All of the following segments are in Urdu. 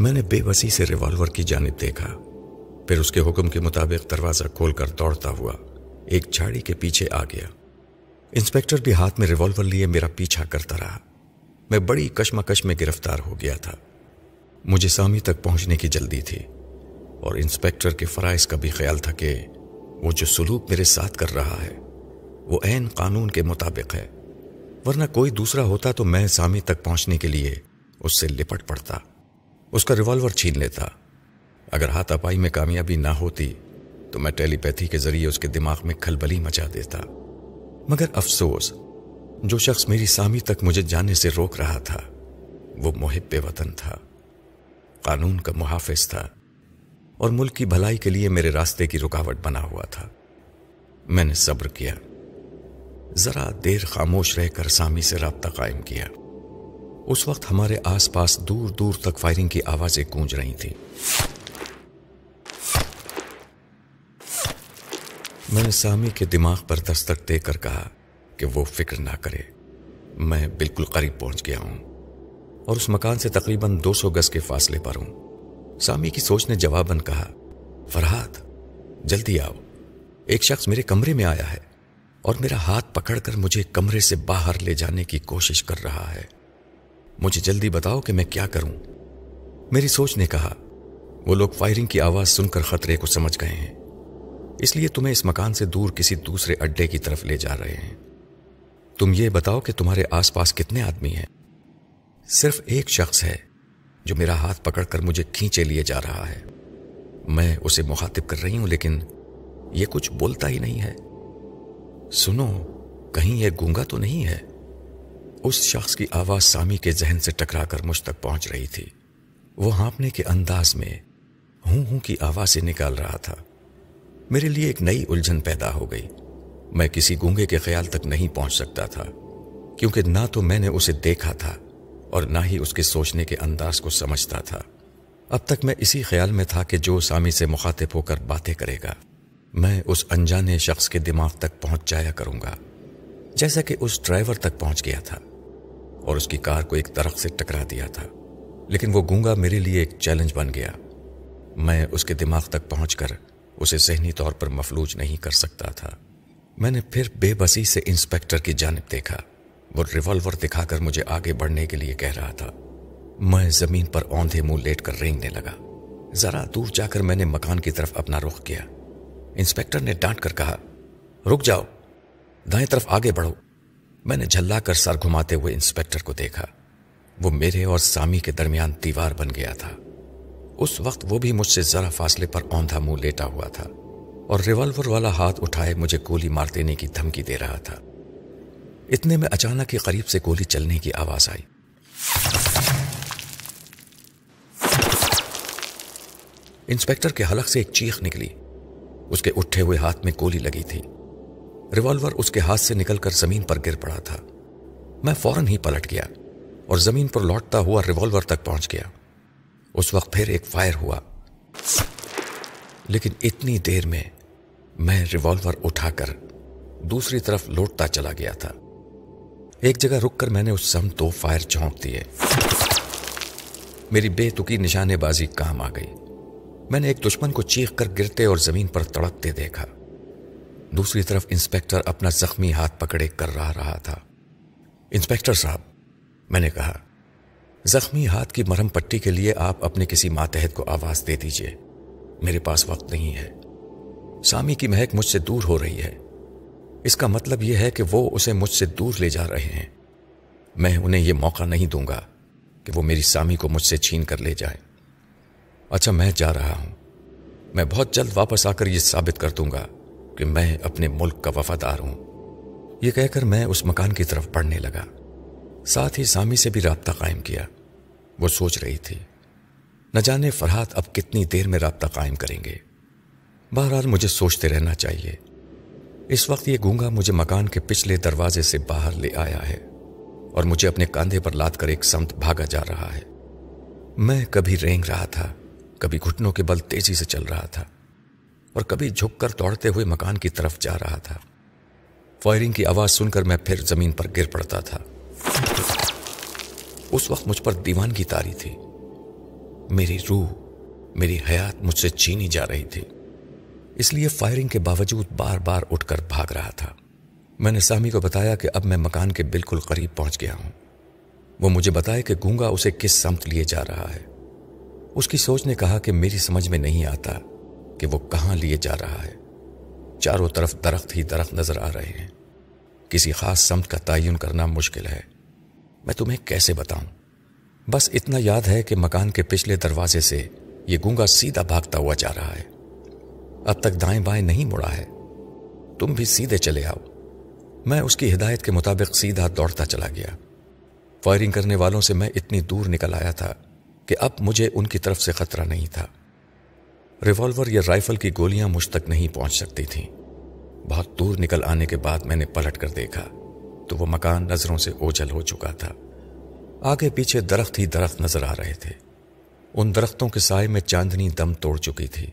میں نے بے بسی سے ریوالور کی جانب دیکھا، پھر اس کے حکم کے مطابق دروازہ کھول کر دوڑتا ہوا ایک جھاڑی کے پیچھے آ گیا۔ انسپیکٹر بھی ہاتھ میں ریوالور لیے میرا پیچھا کرتا رہا۔ میں بڑی کشمکش میں گرفتار ہو گیا تھا۔ مجھے سامی تک پہنچنے کی جلدی تھی اور انسپیکٹر کے فرائض کا بھی خیال تھا کہ وہ جو سلوک میرے ساتھ کر رہا ہے، وہ عین قانون کے مطابق ہے۔ ورنہ کوئی دوسرا ہوتا تو میں سامی تک پہنچنے کے لیے اس سے لپٹ پڑتا۔ اس کا ریوالور چھین لیتا۔ اگر ہاتھ اپائی میں کامیابی نہ ہوتی، تو میں ٹیلی پیتھی کے ذریعے اس کے دماغ میں کھلبلی مچا دیتا۔ مگر افسوس، جو شخص میری سامی تک مجھے جانے سے روک رہا تھا، وہ محب وطن تھا۔ قانون کا محافظ تھا۔ اور ملک کی بھلائی کے لیے میرے راستے کی رکاوٹ بنا ہوا تھا۔ میں نے صبر کیا۔ ذرا دیر خاموش رہ کر سامی سے رابطہ قائم کیا۔ اس وقت ہمارے آس پاس دور دور تک فائرنگ کی آوازیں گونج رہی تھیں۔ میں نے سامی کے دماغ پر دستک دے کر کہا کہ وہ فکر نہ کرے۔ میں بالکل قریب پہنچ گیا ہوں اور اس مکان سے تقریباً دو سو گز کے فاصلے پر ہوں۔ سامی کی سوچ نے جواباً کہا، فرحات، جلدی آؤ۔ ایک شخص میرے کمرے میں آیا ہے اور میرا ہاتھ پکڑ کر مجھے کمرے سے باہر لے جانے کی کوشش کر رہا ہے۔ مجھے جلدی بتاؤ کہ میں کیا کروں۔ میری سوچ نے کہا، وہ لوگ فائرنگ کی آواز سن کر خطرے کو سمجھ گئے ہیں۔ اس لیے تمہیں اس مکان سے دور کسی دوسرے اڈے کی طرف لے جا رہے ہیں۔ تم یہ بتاؤ کہ تمہارے آس پاس کتنے آدمی ہیں۔ صرف ایک شخص ہے جو میرا ہاتھ پکڑ کر مجھے کھینچے لیے جا رہا ہے۔ میں اسے مخاطب کر رہی ہوں، لیکن یہ کچھ بولتا ہی نہیں ہے۔ سنو، کہیں یہ گونگا تو نہیں ہے؟ اس شخص کی آواز سامی کے ذہن سے ٹکرا کر مجھ تک پہنچ رہی تھی۔ وہ ہانپنے کے انداز میں ہوں ہوں کی آواز سے نکال رہا تھا۔ میرے لیے ایک نئی الجھن پیدا ہو گئی۔ میں کسی گونگے کے خیال تک نہیں پہنچ سکتا تھا، کیونکہ نہ تو میں نے اسے دیکھا تھا اور نہ ہی اس کے سوچنے کے انداز کو سمجھتا تھا۔ اب تک میں اسی خیال میں تھا کہ جو سامی سے مخاطب ہو کر باتیں کرے گا، میں اس انجانے شخص کے دماغ تک پہنچ جایا کروں گا، جیسا کہ اس ڈرائیور تک پہنچ گیا تھا۔ اور اس کی کار کو ایک درخت سے ٹکرا دیا تھا۔ لیکن وہ گونگا میرے لیے ایک چیلنج بن گیا۔ میں اس کے دماغ تک پہنچ کر اسے ذہنی طور پر مفلوج نہیں کر سکتا تھا۔ میں نے پھر بے بسی سے انسپیکٹر کی جانب دیکھا۔ وہ ریوالور دکھا کر مجھے آگے بڑھنے کے لیے کہہ رہا تھا۔ میں زمین پر اوندھے منہ لیٹ کر رینگنے لگا۔ ذرا دور جا کر میں نے مکان کی طرف اپنا رخ کیا۔ انسپیکٹر نے ڈانٹ کر کہا، رک جاؤ، دائیں طرف آگے بڑھو۔ میں نے جھلا کر سر گھماتے ہوئے انسپیکٹر کو دیکھا۔ وہ میرے اور سامی کے درمیان دیوار بن گیا تھا۔ اس وقت وہ بھی مجھ سے ذرا فاصلے پر اوندھا منہ لیٹا ہوا تھا اور ریوالور والا ہاتھ اٹھائے مجھے گولی مار دینے کی دھمکی دے رہا تھا۔ اتنے میں اچانک ہی قریب سے گولی چلنے کی آواز آئی۔ انسپیکٹر کے حلق سے ایک چیخ نکلی۔ اس کے اٹھے ہوئے ہاتھ میں گولی لگی تھی۔ ریوالور اس کے ہاتھ سے نکل کر زمین پر گر پڑا تھا۔ میں فوراً ہی پلٹ گیا اور زمین پر لوٹتا ہوا ریوالور تک پہنچ گیا۔ اس وقت پھر ایک فائر ہوا۔ لیکن اتنی دیر میں میں ریوالور اٹھا کر دوسری طرف لوٹتا چلا گیا تھا۔ ایک جگہ رک کر میں نے اس سم دو فائر چونک دیے۔ میری بے تکی نشانے بازی کام آ گئی۔ میں نے ایک دشمن کو چیخ کر گرتے اور زمین پر تڑپتے دیکھا۔ دوسری طرف انسپیکٹر اپنا زخمی ہاتھ پکڑے کر رہا رہا تھا۔ انسپیکٹر صاحب، میں نے کہا، زخمی ہاتھ کی مرم پٹی کے لیے آپ اپنے کسی ماتحت کو آواز دے دیجیے۔ میرے پاس وقت نہیں ہے۔ سامی کی مہک مجھ سے دور ہو رہی ہے۔ اس کا مطلب یہ ہے کہ وہ اسے مجھ سے دور لے جا رہے ہیں۔ میں انہیں یہ موقع نہیں دوں گا کہ وہ میری سامی کو مجھ سے چھین کر لے جائے۔ اچھا میں جا رہا ہوں۔ میں بہت جلد واپس آ کر یہ ثابت کر دوں گا۔ کہ میں اپنے ملک کا وفادار ہوں۔ یہ کہہ کر میں اس مکان کی طرف بڑھنے لگا۔ ساتھ ہی سامی سے بھی رابطہ قائم کیا۔ وہ سوچ رہی تھی، نہ جانے فرحات اب کتنی دیر میں رابطہ قائم کریں گے۔ بہرحال مجھے سوچتے رہنا چاہیے۔ اس وقت یہ گونگا مجھے مکان کے پچھلے دروازے سے باہر لے آیا ہے اور مجھے اپنے کاندھے پر لاد کر ایک سمت بھاگا جا رہا ہے۔ میں کبھی رینگ رہا تھا، کبھی گھٹنوں کے بل تیزی سے چل رہا تھا۔ اور کبھی جھک کر دوڑتے ہوئے مکان کی طرف جا رہا تھا۔ فائرنگ کی آواز سن کر میں پھر زمین پر گر پڑتا تھا۔ اس وقت مجھ پر دیوان کی تاری تھی۔ میری روح، میری حیات مجھ سے چینی جا رہی تھی۔ اس لیے فائرنگ کے باوجود بار بار اٹھ کر بھاگ رہا تھا۔ میں نے سامی کو بتایا کہ اب میں مکان کے بالکل قریب پہنچ گیا ہوں۔ وہ مجھے بتائے کہ گونگا اسے کس سمت لیے جا رہا ہے۔ اس کی سوچ نے کہا کہ میری سمجھ میں نہیں آتا۔ کہ وہ کہاں لیے جا رہا ہے۔ چاروں طرف درخت ہی درخت نظر آ رہے ہیں۔ کسی خاص سمت کا تعین کرنا مشکل ہے۔ میں تمہیں کیسے بتاؤں؟ بس اتنا یاد ہے کہ مکان کے پچھلے دروازے سے یہ گونگا سیدھا بھاگتا ہوا جا رہا ہے۔ اب تک دائیں بائیں نہیں مڑا ہے۔ تم بھی سیدھے چلے آؤ۔ میں اس کی ہدایت کے مطابق سیدھا دوڑتا چلا گیا۔ فائرنگ کرنے والوں سے میں اتنی دور نکل آیا تھا کہ اب مجھے ان کی طرف سے خطرہ نہیں تھا۔ ریوالور یا رائفل کی گولیاں مجھ تک نہیں پہنچ سکتی تھیں۔ بہت دور نکل آنے کے بعد میں نے پلٹ کر دیکھا تو وہ مکان نظروں سے اوجل ہو چکا تھا۔ آگے پیچھے درخت ہی درخت نظر آ رہے تھے۔ ان درختوں کے سائے میں چاندنی دم توڑ چکی تھی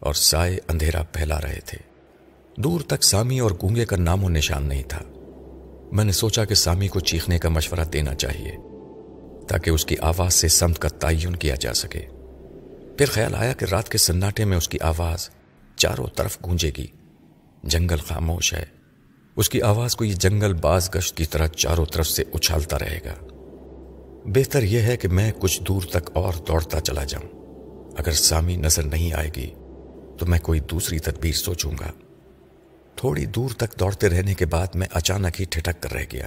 اور سائے اندھیرا پھیلا رہے تھے۔ دور تک سامی اور گونگے کا نام و نشان نہیں تھا۔ میں نے سوچا کہ سامی کو چیخنے کا مشورہ دینا چاہیے تاکہ اس کی آواز سے سمت کا تعین کیا جا سکے۔ پھر خیال آیا کہ رات کے سناٹے میں اس کی آواز چاروں طرف گونجے گی۔ جنگل خاموش ہے۔ اس کی آواز کو یہ جنگل باز گشت کی طرح چاروں طرف سے اچھالتا رہے گا۔ بہتر یہ ہے کہ میں کچھ دور تک اور دوڑتا چلا جاؤں۔ اگر سامی نظر نہیں آئے گی تو میں کوئی دوسری تدبیر سوچوں گا۔ تھوڑی دور تک دوڑتے رہنے کے بعد میں اچانک ہی ٹھٹک کر رہ گیا۔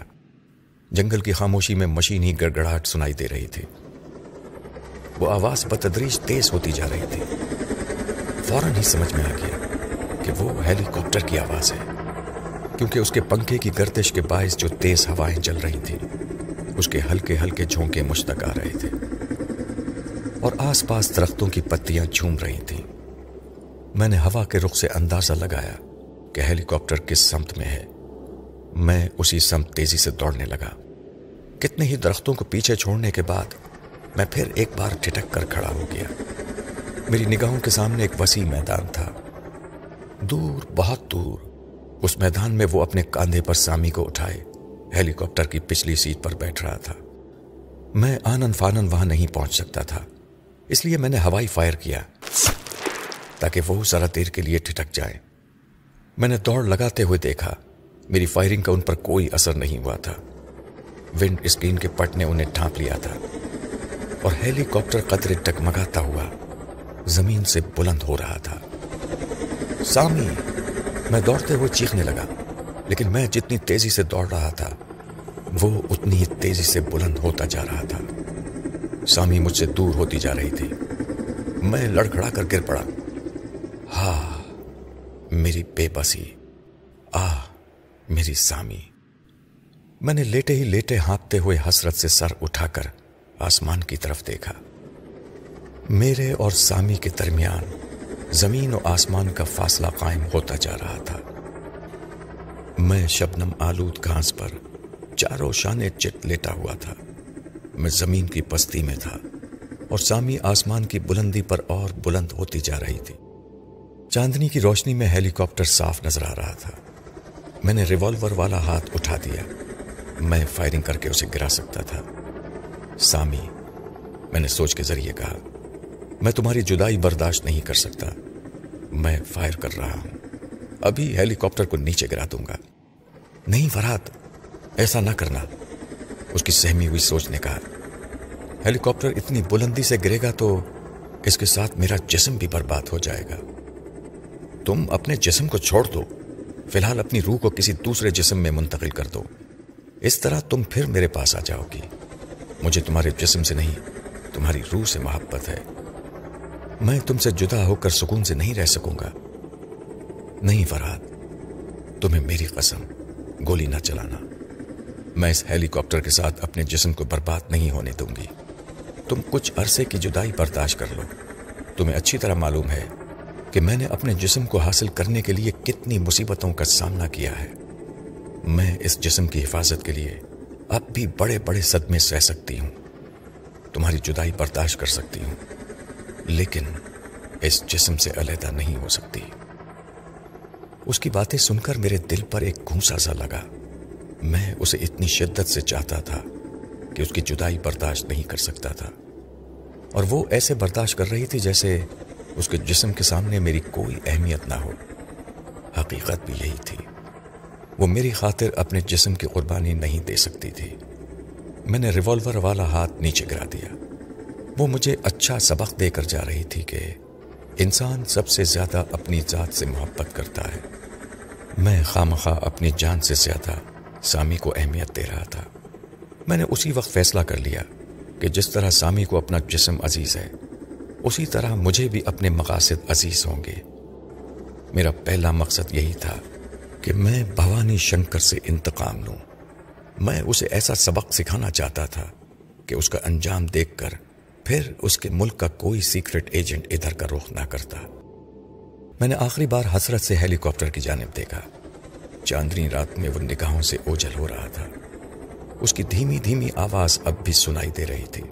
جنگل کی خاموشی میں مشین ہی گڑگڑاہٹ سنائی دے رہی تھی۔ وہ آواز بتدریج تیز ہوتی جا رہی تھی۔ فوراً ہی سمجھ میں آ گیا کہ وہ ہیلی کاپٹر کی آواز ہے، کیونکہ اس کے پنکھے کی گردش کے باعث جو تیز ہوائیں چل رہی تھیں، اس کے ہلکے ہلکے جھونکے مشتق آ رہے تھے۔ اور آس پاس درختوں کی پتیاں جھوم رہی تھیں۔ میں نے ہوا کے رخ سے اندازہ لگایا کہ ہیلی کاپٹر کس سمت میں ہے۔ میں اسی سمت تیزی سے دوڑنے لگا۔ کتنے ہی درختوں کو پیچھے چھوڑنے کے بعد میں پھر ایک بار ٹھٹک کر کھڑا ہو گیا۔ میری نگاہوں کے سامنے ایک وسیع میدان تھا۔ دور، بہت دور۔ اس میدان میں وہ اپنے کاندھے پر سامی کو اٹھائے۔ ہیلی کاپٹر کی پچھلی سیٹ پر بیٹھ رہا تھا۔ میں آنن فانن وہاں نہیں پہنچ سکتا تھا۔ اس لیے میں نے ہوائی فائر کیا تاکہ وہ ذرا دیر کے لیے ٹھٹک جائے۔ میں نے دوڑ لگاتے ہوئے دیکھا۔ میری فائرنگ کا ان پر کوئی اثر نہیں ہوا تھا۔ ونڈ اسکرین کے پٹ نے انہیں ڈھانپ لیا تھا۔ اور ہیلی کاپٹر قدرے ٹکمگاتا ہوا زمین سے بلند ہو رہا تھا۔ سامی، میں دوڑتے ہوئے چیخنے لگا، لیکن میں جتنی تیزی سے دوڑ رہا تھا، وہ اتنی ہی تیزی سے بلند ہوتا جا رہا تھا۔ سامی مجھ سے دور ہوتی جا رہی تھی۔ میں لڑکھڑا کر گر پڑا۔ ہاں میری بے بسی۔ آ میری سامی۔ میں نے لیٹے ہی لیٹے ہانپتے ہوئے حسرت سے سر اٹھا کر آسمان کی طرف دیکھا۔ میرے اور سامی کے درمیان زمین و آسمان کا فاصلہ قائم ہوتا جا رہا تھا۔ میں شبنم آلود گھاس پر چاروں شانے چٹ لیٹا ہوا تھا۔ میں زمین کی پستی میں تھا اور سامی آسمان کی بلندی پر اور بلند ہوتی جا رہی تھی۔ چاندنی کی روشنی میں ہیلی کاپٹر صاف نظر آ رہا تھا۔ میں نے ریوالور والا ہاتھ اٹھا دیا۔ میں فائرنگ کر کے اسے گرا سکتا تھا۔ سامی، میں نے سوچ کے ذریعے کہا، میں تمہاری جدائی برداشت نہیں کر سکتا۔ میں فائر کر رہا ہوں۔ ابھی ہیلی کاپٹر کو نیچے گرا دوں گا۔ نہیں فرات ایسا نہ کرنا۔ اس کی سہمی ہوئی سوچ نے کہا ہیلی کاپٹر اتنی بلندی سے گرے گا تو اس کے ساتھ میرا جسم بھی برباد ہو جائے گا۔ تم اپنے جسم کو چھوڑ دو۔ فی الحال اپنی روح کو کسی دوسرے جسم میں منتقل کر دو۔ اس طرح تم پھر میرے پاس آ جاؤ گی۔ مجھے تمہارے جسم سے نہیں، تمہاری روح سے محبت ہے۔ میں تم سے جدا ہو کر سکون سے نہیں رہ سکوں گا۔ نہیں فراد تمہیں میری قسم، گولی نہ چلانا۔ میں اس ہیلی کاپٹر کے ساتھ اپنے جسم کو برباد نہیں ہونے دوں گی۔ تم کچھ عرصے کی جدائی برداشت کر لو۔ تمہیں اچھی طرح معلوم ہے کہ میں نے اپنے جسم کو حاصل کرنے کے لیے کتنی مصیبتوں کا سامنا کیا ہے۔ میں اس جسم کی حفاظت کے لیے اب بھی بڑے بڑے صدمے سہ سکتی ہوں۔ تمہاری جدائی برداشت کر سکتی ہوں۔ لیکن اس جسم سے علیحدہ نہیں ہو سکتی۔ اس کی باتیں سن کر میرے دل پر ایک گھونسا سا لگا۔ میں اسے اتنی شدت سے چاہتا تھا کہ اس کی جدائی برداشت نہیں کر سکتا تھا۔ اور وہ ایسے برداشت کر رہی تھی جیسے اس کے جسم کے سامنے میری کوئی اہمیت نہ ہو۔ حقیقت بھی یہی تھی۔ وہ میری خاطر اپنے جسم کی قربانی نہیں دے سکتی تھی۔ میں نے ریوالور والا ہاتھ نیچے گرا دیا۔ وہ مجھے اچھا سبق دے کر جا رہی تھی کہ انسان سب سے زیادہ اپنی ذات سے محبت کرتا ہے۔ میں خامخواہ اپنی جان سے زیادہ سامی کو اہمیت دے رہا تھا۔ میں نے اسی وقت فیصلہ کر لیا کہ جس طرح سامی کو اپنا جسم عزیز ہے، اسی طرح مجھے بھی اپنے مقاصد عزیز ہوں گے۔ میرا پہلا مقصد یہی تھا۔ کہ میں بھوانی شنکر سے انتقام لوں۔ میں اسے ایسا سبق سکھانا چاہتا تھا کہ اس کا انجام دیکھ کر پھر اس کے ملک کا کوئی سیکرٹ ایجنٹ ادھر کا رخ نہ کرتا۔ میں نے آخری بار حسرت سے ہیلی کاپٹر کی جانب دیکھا۔ چاندنی رات میں وہ نگاہوں سے اوجل ہو رہا تھا۔ اس کی دھیمی دھیمی آواز اب بھی سنائی دے رہی تھی۔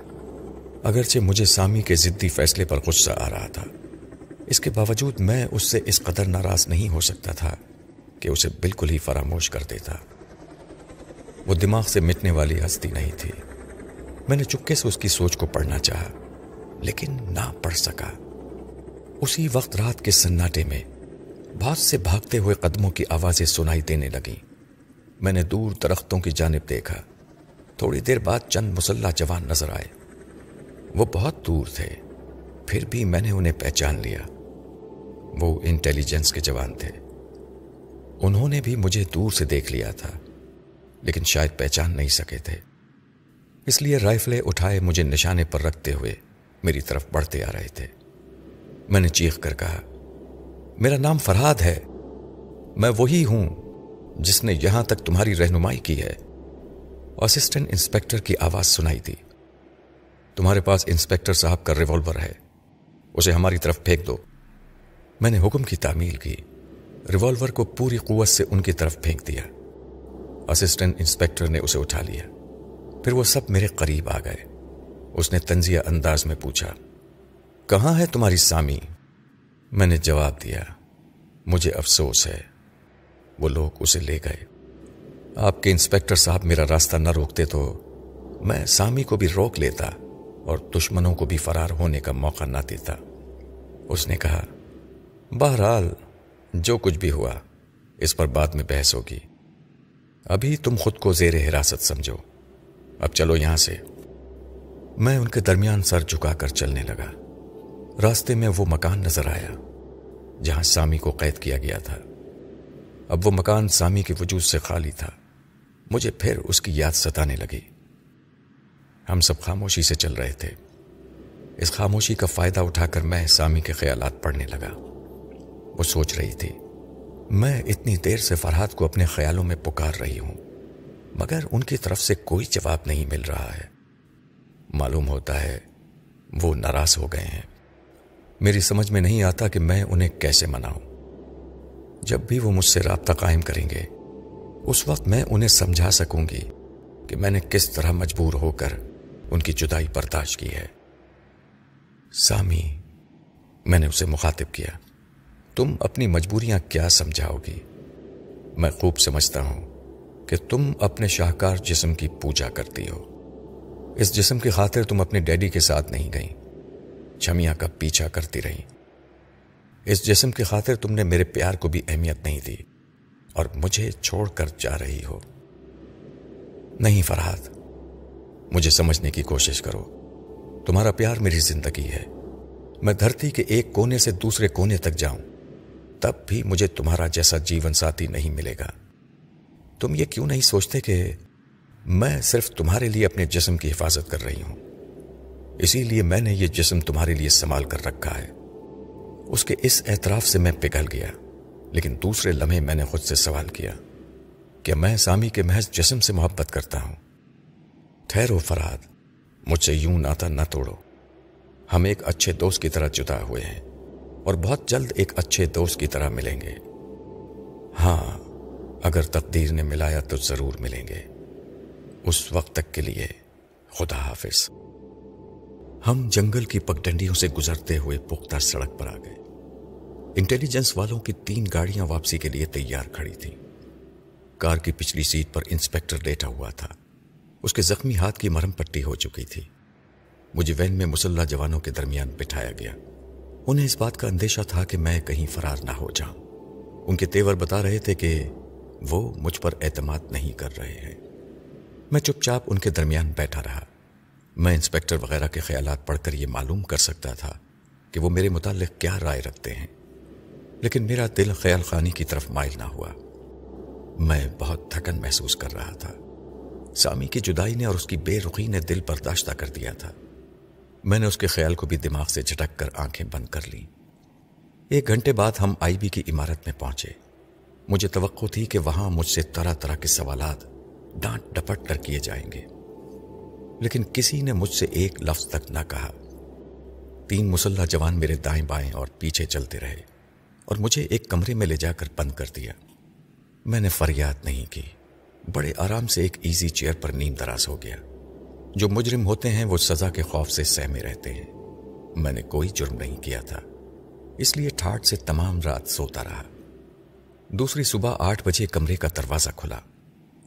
اگرچہ مجھے سامی کے ضدی فیصلے پر غصہ آ رہا تھا۔ اس کے باوجود میں اس سے اس قدر ناراض نہیں ہو سکتا تھا۔ کہ اسے بالکل ہی فراموش کر دیتا۔ وہ دماغ سے مٹنے والی ہستی نہیں تھی۔ میں نے چپکے سے اس کی سوچ کو پڑھنا چاہا، لیکن نہ پڑھ سکا۔ اسی وقت رات کے سناٹے میں بہت سے بھاگتے ہوئے قدموں کی آوازیں سنائی دینے لگیں۔ میں نے دور درختوں کی جانب دیکھا۔ تھوڑی دیر بعد چند مسلح جوان نظر آئے۔ وہ بہت دور تھے۔ پھر بھی میں نے انہیں پہچان لیا۔ وہ انٹیلیجنس کے جوان تھے۔ انہوں نے بھی مجھے دور سے دیکھ لیا تھا، لیکن شاید پہچان نہیں سکے تھے۔ اس لیے رائفلیں اٹھائے مجھے نشانے پر رکھتے ہوئے میری طرف بڑھتے آ رہے تھے۔ میں نے چیخ کر کہا، میرا نام فرحاد ہے۔ میں وہی ہوں جس نے یہاں تک تمہاری رہنمائی کی ہے۔ اسسٹنٹ انسپیکٹر کی آواز سنائی تھی۔ تمہارے پاس انسپیکٹر صاحب کا ریوالور ہے۔ اسے ہماری طرف پھینک دو۔ میں نے حکم کی تعمیل کی۔ ریوالور کو پوری قوت سے ان کی طرف پھینک دیا۔ اسسٹنٹ انسپیکٹر نے اسے اٹھا لیا۔ پھر وہ سب میرے قریب آ گئے۔ اس نے تنزیہ انداز میں پوچھا، کہاں ہے تمہاری سامی؟ میں نے جواب دیا، مجھے افسوس ہے۔ وہ لوگ اسے لے گئے۔ آپ کے انسپیکٹر صاحب میرا راستہ نہ روکتے تو میں سامی کو بھی روک لیتا اور دشمنوں کو بھی فرار ہونے کا موقع نہ دیتا۔ اس نے کہا، بہرحال جو کچھ بھی ہوا، اس پر بعد میں بحث ہوگی۔ ابھی تم خود کو زیر حراست سمجھو۔ اب چلو یہاں سے۔ میں ان کے درمیان سر جھکا کر چلنے لگا۔ راستے میں وہ مکان نظر آیا، جہاں سامی کو قید کیا گیا تھا۔ اب وہ مکان سامی کے وجود سے خالی تھا۔ مجھے پھر اس کی یاد ستانے لگی۔ ہم سب خاموشی سے چل رہے تھے۔ اس خاموشی کا فائدہ اٹھا کر میں سامی کے خیالات پڑھنے لگا۔ وہ سوچ رہی تھی، میں اتنی دیر سے فرحات کو اپنے خیالوں میں پکار رہی ہوں، مگر ان کی طرف سے کوئی جواب نہیں مل رہا ہے۔ معلوم ہوتا ہے وہ ناراض ہو گئے ہیں۔ میری سمجھ میں نہیں آتا کہ میں انہیں کیسے مناؤں۔ جب بھی وہ مجھ سے رابطہ قائم کریں گے، اس وقت میں انہیں سمجھا سکوں گی کہ میں نے کس طرح مجبور ہو کر ان کی جدائی برداشت کی ہے۔ سامی، میں نے اسے مخاطب کیا۔ تم اپنی مجبوریاں کیا سمجھاؤ گی میں خوب سمجھتا ہوں کہ تم اپنے شاہکار جسم کی پوجا کرتی ہو۔ اس جسم کی خاطر تم اپنے ڈیڈی کے ساتھ نہیں گئی چھمیاں کا پیچھا کرتی رہی اس جسم کی خاطر تم نے میرے پیار کو بھی اہمیت نہیں دی اور مجھے چھوڑ کر جا رہی ہو۔ نہیں فرحاد مجھے سمجھنے کی کوشش کرو۔ تمہارا پیار میری زندگی ہے۔ میں دھرتی کے ایک کونے سے دوسرے کونے تک جاؤں۔ تب بھی مجھے تمہارا جیسا جیون ساتھی نہیں ملے گا۔ تم یہ کیوں نہیں سوچتے کہ میں صرف تمہارے لیے اپنے جسم کی حفاظت کر رہی ہوں؟ اسی لیے میں نے یہ جسم تمہارے لیے سنبھال کر رکھا ہے۔ اس کے اس اعتراف سے میں پگھل گیا، لیکن دوسرے لمحے میں نے خود سے سوال کیا کہ میں سامی کے محض جسم سے محبت کرتا ہوں۔ ٹھہرو فراد مجھ سے یوں ناتا نہ توڑو۔ ہم ایک اچھے دوست کی طرح جدا ہوئے ہیں۔ اور بہت جلد ایک اچھے دوست کی طرح ملیں گے۔ ہاں اگر تقدیر نے ملایا تو ضرور ملیں گے۔ اس وقت تک کے لیے خدا حافظ۔ ہم جنگل کی پگڈنڈیوں سے گزرتے ہوئے پختہ سڑک پر آ گئے۔ انٹیلیجنس والوں کی تین گاڑیاں واپسی کے لیے تیار کھڑی تھیں۔ کار کی پچھلی سیٹ پر انسپیکٹر لیٹا ہوا تھا۔ اس کے زخمی ہاتھ کی مرم پٹی ہو چکی تھی۔ مجھے وین میں مسلح جوانوں کے درمیان بٹھایا گیا۔ انہیں اس بات کا اندیشہ تھا کہ میں کہیں فرار نہ ہو جاؤں۔ ان کے تیور بتا رہے تھے کہ وہ مجھ پر اعتماد نہیں کر رہے ہیں۔ میں چپ چاپ ان کے درمیان بیٹھا رہا۔ میں انسپیکٹر وغیرہ کے خیالات پڑھ کر یہ معلوم کر سکتا تھا کہ وہ میرے متعلق کیا رائے رکھتے ہیں۔ لیکن میرا دل خیال خانی کی طرف مائل نہ ہوا۔ میں بہت تھکن محسوس کر رہا تھا۔ سامی کی جدائی نے اور اس کی بے رخی نے دل برداشتہ کر دیا تھا۔ میں نے اس کے خیال کو بھی دماغ سے جھٹک کر آنکھیں بند کر لی ایک گھنٹے بعد ہم آئی بی کی عمارت میں پہنچے۔ مجھے توقع تھی کہ وہاں مجھ سے طرح طرح کے سوالات ڈانٹ ڈپٹ کر کیے جائیں گے۔ لیکن کسی نے مجھ سے ایک لفظ تک نہ کہا۔ تین مسلح جوان میرے دائیں بائیں اور پیچھے چلتے رہے اور مجھے ایک کمرے میں لے جا کر بند کر دیا۔ میں نے فریاد نہیں کی۔ بڑے آرام سے ایک ایزی چیئر پر نیند دراز ہو گیا۔ جو مجرم ہوتے ہیں وہ سزا کے خوف سے سہمے رہتے ہیں۔ میں نے کوئی جرم نہیں کیا تھا۔ اس لیے ٹھاٹ سے تمام رات سوتا رہا۔ دوسری صبح آٹھ بجے کمرے کا دروازہ کھلا۔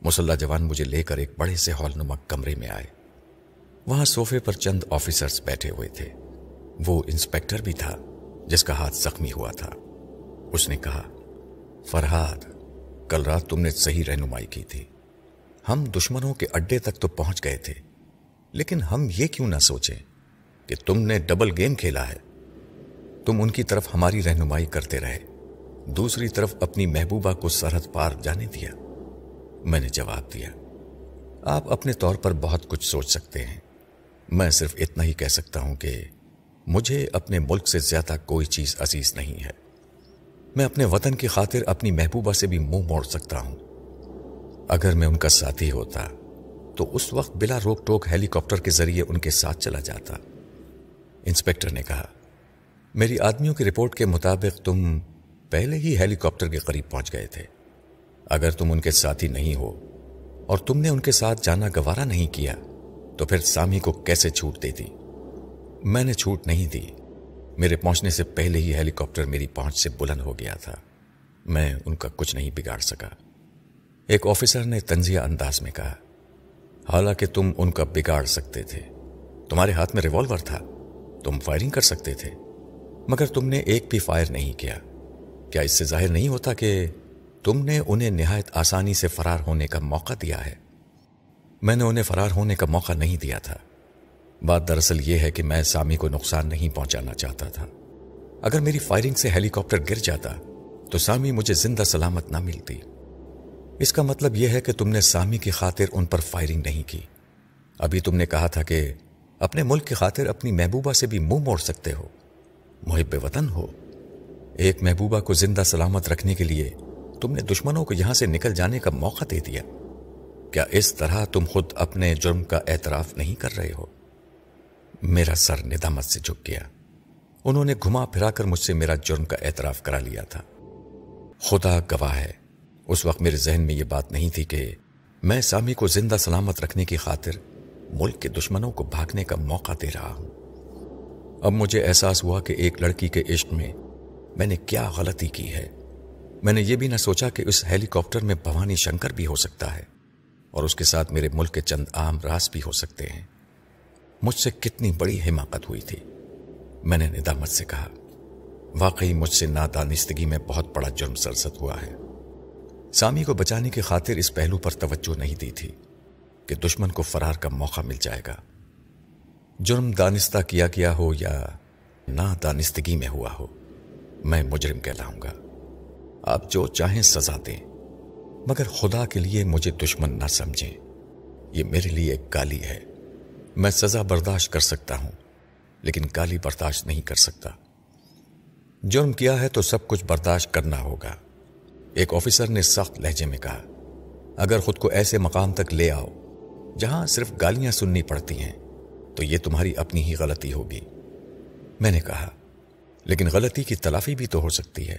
مسلح جوان مجھے لے کر ایک بڑے سے ہال نمک کمرے میں آئے۔ وہاں صوفے پر چند آفیسرز بیٹھے ہوئے تھے۔ وہ انسپیکٹر بھی تھا، جس کا ہاتھ زخمی ہوا تھا۔ اس نے کہا، فرحاد، کل رات تم نے صحیح رہنمائی کی تھی۔ ہم دشمنوں کے اڈے تک تو پہنچ گئے تھے۔ لیکن ہم یہ کیوں نہ سوچیں کہ تم نے ڈبل گیم کھیلا ہے؟ تم ان کی طرف ہماری رہنمائی کرتے رہے، دوسری طرف اپنی محبوبہ کو سرحد پار جانے دیا۔ میں نے جواب دیا، آپ اپنے طور پر بہت کچھ سوچ سکتے ہیں۔ میں صرف اتنا ہی کہہ سکتا ہوں کہ مجھے اپنے ملک سے زیادہ کوئی چیز عزیز نہیں ہے۔ میں اپنے وطن کی خاطر اپنی محبوبہ سے بھی منہ موڑ سکتا ہوں۔ اگر میں ان کا ساتھی ہوتا تو اس وقت بلا روک ٹوک ہیلی کاپٹر کے ذریعے ان کے ساتھ چلا جاتا۔ انسپیکٹر نے کہا، میری آدمیوں کی رپورٹ کے مطابق تم پہلے ہی ہیلی کاپٹر کے قریب پہنچ گئے تھے۔ اگر تم ان کے ساتھی نہیں ہو اور تم نے ان کے ساتھ جانا گوارا نہیں کیا، تو پھر سامی کو کیسے چھوٹ دے دی؟ میں نے چھوٹ نہیں دی۔ میرے پہنچنے سے پہلے ہی ہیلی کاپٹر میری پہنچ سے بلند ہو گیا تھا۔ میں ان کا کچھ نہیں بگاڑ سکا۔ ایک آفیسر نے تنزیہ انداز میں کہا حالانکہ تم ان کا بگاڑ سکتے تھے۔ تمہارے ہاتھ میں ریوالور تھا۔ تم فائرنگ کر سکتے تھے۔ مگر تم نے ایک بھی فائر نہیں کیا۔ کیا اس سے ظاہر نہیں ہوتا کہ تم نے انہیں نہایت آسانی سے فرار ہونے کا موقع دیا ہے؟ میں نے انہیں فرار ہونے کا موقع نہیں دیا تھا۔ بات دراصل یہ ہے کہ میں سامی کو نقصان نہیں پہنچانا چاہتا تھا۔ اگر میری فائرنگ سے ہیلی کاپٹر گر جاتا تو سامی مجھے زندہ سلامت نہ ملتی۔ اس کا مطلب یہ ہے کہ تم نے سامی کی خاطر ان پر فائرنگ نہیں کی۔ ابھی تم نے کہا تھا کہ اپنے ملک کی خاطر اپنی محبوبہ سے بھی منہ موڑ سکتے ہو۔ محب وطن ہو۔ ایک محبوبہ کو زندہ سلامت رکھنے کے لیے تم نے دشمنوں کو یہاں سے نکل جانے کا موقع دے دیا۔ کیا اس طرح تم خود اپنے جرم کا اعتراف نہیں کر رہے ہو؟ میرا سر ندامت سے جھک گیا۔ انہوں نے گھما پھرا کر مجھ سے میرا جرم کا اعتراف کرا لیا تھا۔ خدا گواہ ہے۔ اس وقت میرے ذہن میں یہ بات نہیں تھی کہ میں سامی کو زندہ سلامت رکھنے کی خاطر ملک کے دشمنوں کو بھاگنے کا موقع دے رہا ہوں۔ اب مجھے احساس ہوا کہ ایک لڑکی کے عشق میں میں نے کیا غلطی کی ہے۔ میں نے یہ بھی نہ سوچا کہ اس ہیلی کاپٹر میں بھوانی شنکر بھی ہو سکتا ہے اور اس کے ساتھ میرے ملک کے چند عام راز بھی ہو سکتے ہیں۔ مجھ سے کتنی بڑی حماقت ہوئی تھی۔ میں نے ندامت سے کہا، واقعی مجھ سے نادانستگی میں بہت بڑا جرم سرزد ہوا ہے۔ سامی کو بچانے کی خاطر اس پہلو پر توجہ نہیں دی تھی کہ دشمن کو فرار کا موقع مل جائے گا۔ جرم دانستہ کیا گیا ہو یا نہ دانستگی میں ہوا ہو، میں مجرم کہلاؤں گا۔ آپ جو چاہیں سزا دیں، مگر خدا کے لیے مجھے دشمن نہ سمجھیں۔ یہ میرے لیے ایک گالی ہے۔ میں سزا برداشت کر سکتا ہوں، لیکن گالی برداشت نہیں کر سکتا۔ جرم کیا ہے تو سب کچھ برداشت کرنا ہوگا۔ ایک آفیسر نے سخت لہجے میں کہا، اگر خود کو ایسے مقام تک لے آؤ جہاں صرف گالیاں سننی پڑتی ہیں، تو یہ تمہاری اپنی ہی غلطی ہوگی۔ میں نے کہا، لیکن غلطی کی تلافی بھی تو ہو سکتی ہے۔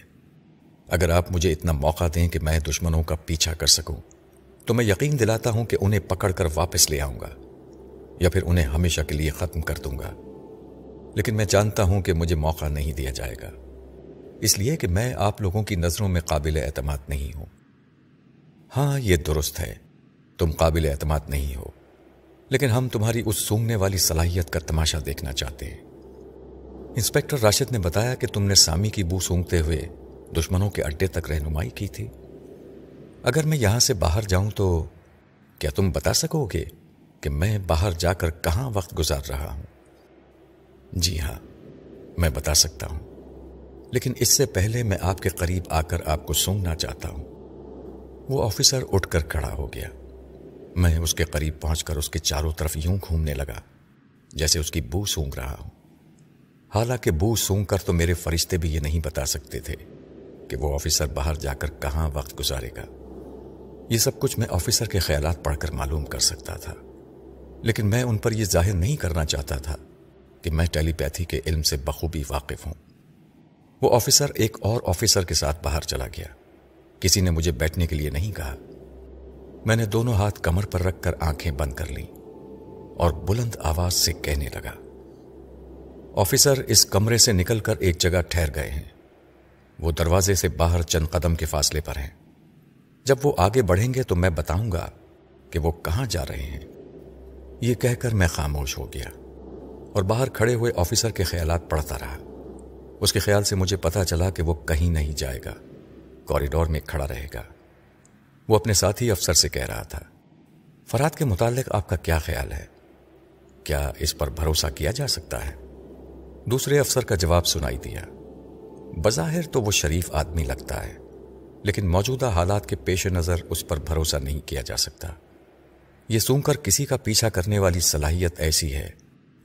اگر آپ مجھے اتنا موقع دیں کہ میں دشمنوں کا پیچھا کر سکوں، تو میں یقین دلاتا ہوں کہ انہیں پکڑ کر واپس لے آؤں گا، یا پھر انہیں ہمیشہ کے لیے ختم کر دوں گا۔ لیکن میں جانتا ہوں کہ مجھے موقع نہیں دیا جائے گا۔ اس لیے کہ میں آپ لوگوں کی نظروں میں قابل اعتماد نہیں ہوں۔ ہاں یہ درست ہے، تم قابل اعتماد نہیں ہو، لیکن ہم تمہاری اس سونگنے والی صلاحیت کا تماشا دیکھنا چاہتے ہیں۔ انسپیکٹر راشد نے بتایا کہ تم نے سامی کی بو سونگتے ہوئے دشمنوں کے اڈے تک رہنمائی کی تھی۔ اگر میں یہاں سے باہر جاؤں تو کیا تم بتا سکو گے کہ میں باہر جا کر کہاں وقت گزار رہا ہوں؟ جی ہاں میں بتا سکتا ہوں۔ لیکن اس سے پہلے میں آپ کے قریب آ کر آپ کو سونگنا چاہتا ہوں۔ وہ آفیسر اٹھ کر کھڑا ہو گیا۔ میں اس کے قریب پہنچ کر اس کے چاروں طرف یوں گھومنے لگا، جیسے اس کی بو سونگ رہا ہوں حالانکہ بو سونگ کر تو میرے فرشتے بھی یہ نہیں بتا سکتے تھے کہ وہ آفیسر باہر جا کر کہاں وقت گزارے گا۔ یہ سب کچھ میں آفیسر کے خیالات پڑھ کر معلوم کر سکتا تھا۔ لیکن میں ان پر یہ ظاہر نہیں کرنا چاہتا تھا کہ میں ٹیلی پیتھی کے علم سے بخوبی واقف ہوں۔ وہ آفیسر ایک اور آفیسر کے ساتھ باہر چلا گیا۔ کسی نے مجھے بیٹھنے کے لیے نہیں کہا۔ میں نے دونوں ہاتھ کمر پر رکھ کر آنکھیں بند کر لیں اور بلند آواز سے کہنے لگا۔ آفیسر اس کمرے سے نکل کر ایک جگہ ٹھہر گئے ہیں۔ وہ دروازے سے باہر چند قدم کے فاصلے پر ہیں۔ جب وہ آگے بڑھیں گے تو میں بتاؤں گا کہ وہ کہاں جا رہے ہیں۔ یہ کہہ کر میں خاموش ہو گیا اور باہر کھڑے ہوئے آفیسر کے خیالات پڑھتا رہا۔ اس کے خیال سے مجھے پتا چلا کہ وہ کہیں نہیں جائے گا۔ کوریڈور میں کھڑا رہے گا۔ وہ اپنے ساتھی افسر سے کہہ رہا تھا فراد کے متعلق آپ کا کیا خیال ہے؟ کیا اس پر بھروسہ کیا جا سکتا ہے؟ دوسرے افسر کا جواب سنائی دیا۔ بظاہر تو وہ شریف آدمی لگتا ہے، لیکن موجودہ حالات کے پیش نظر اس پر بھروسہ نہیں کیا جا سکتا۔ یہ سن کر کسی کا پیچھا کرنے والی صلاحیت ایسی ہے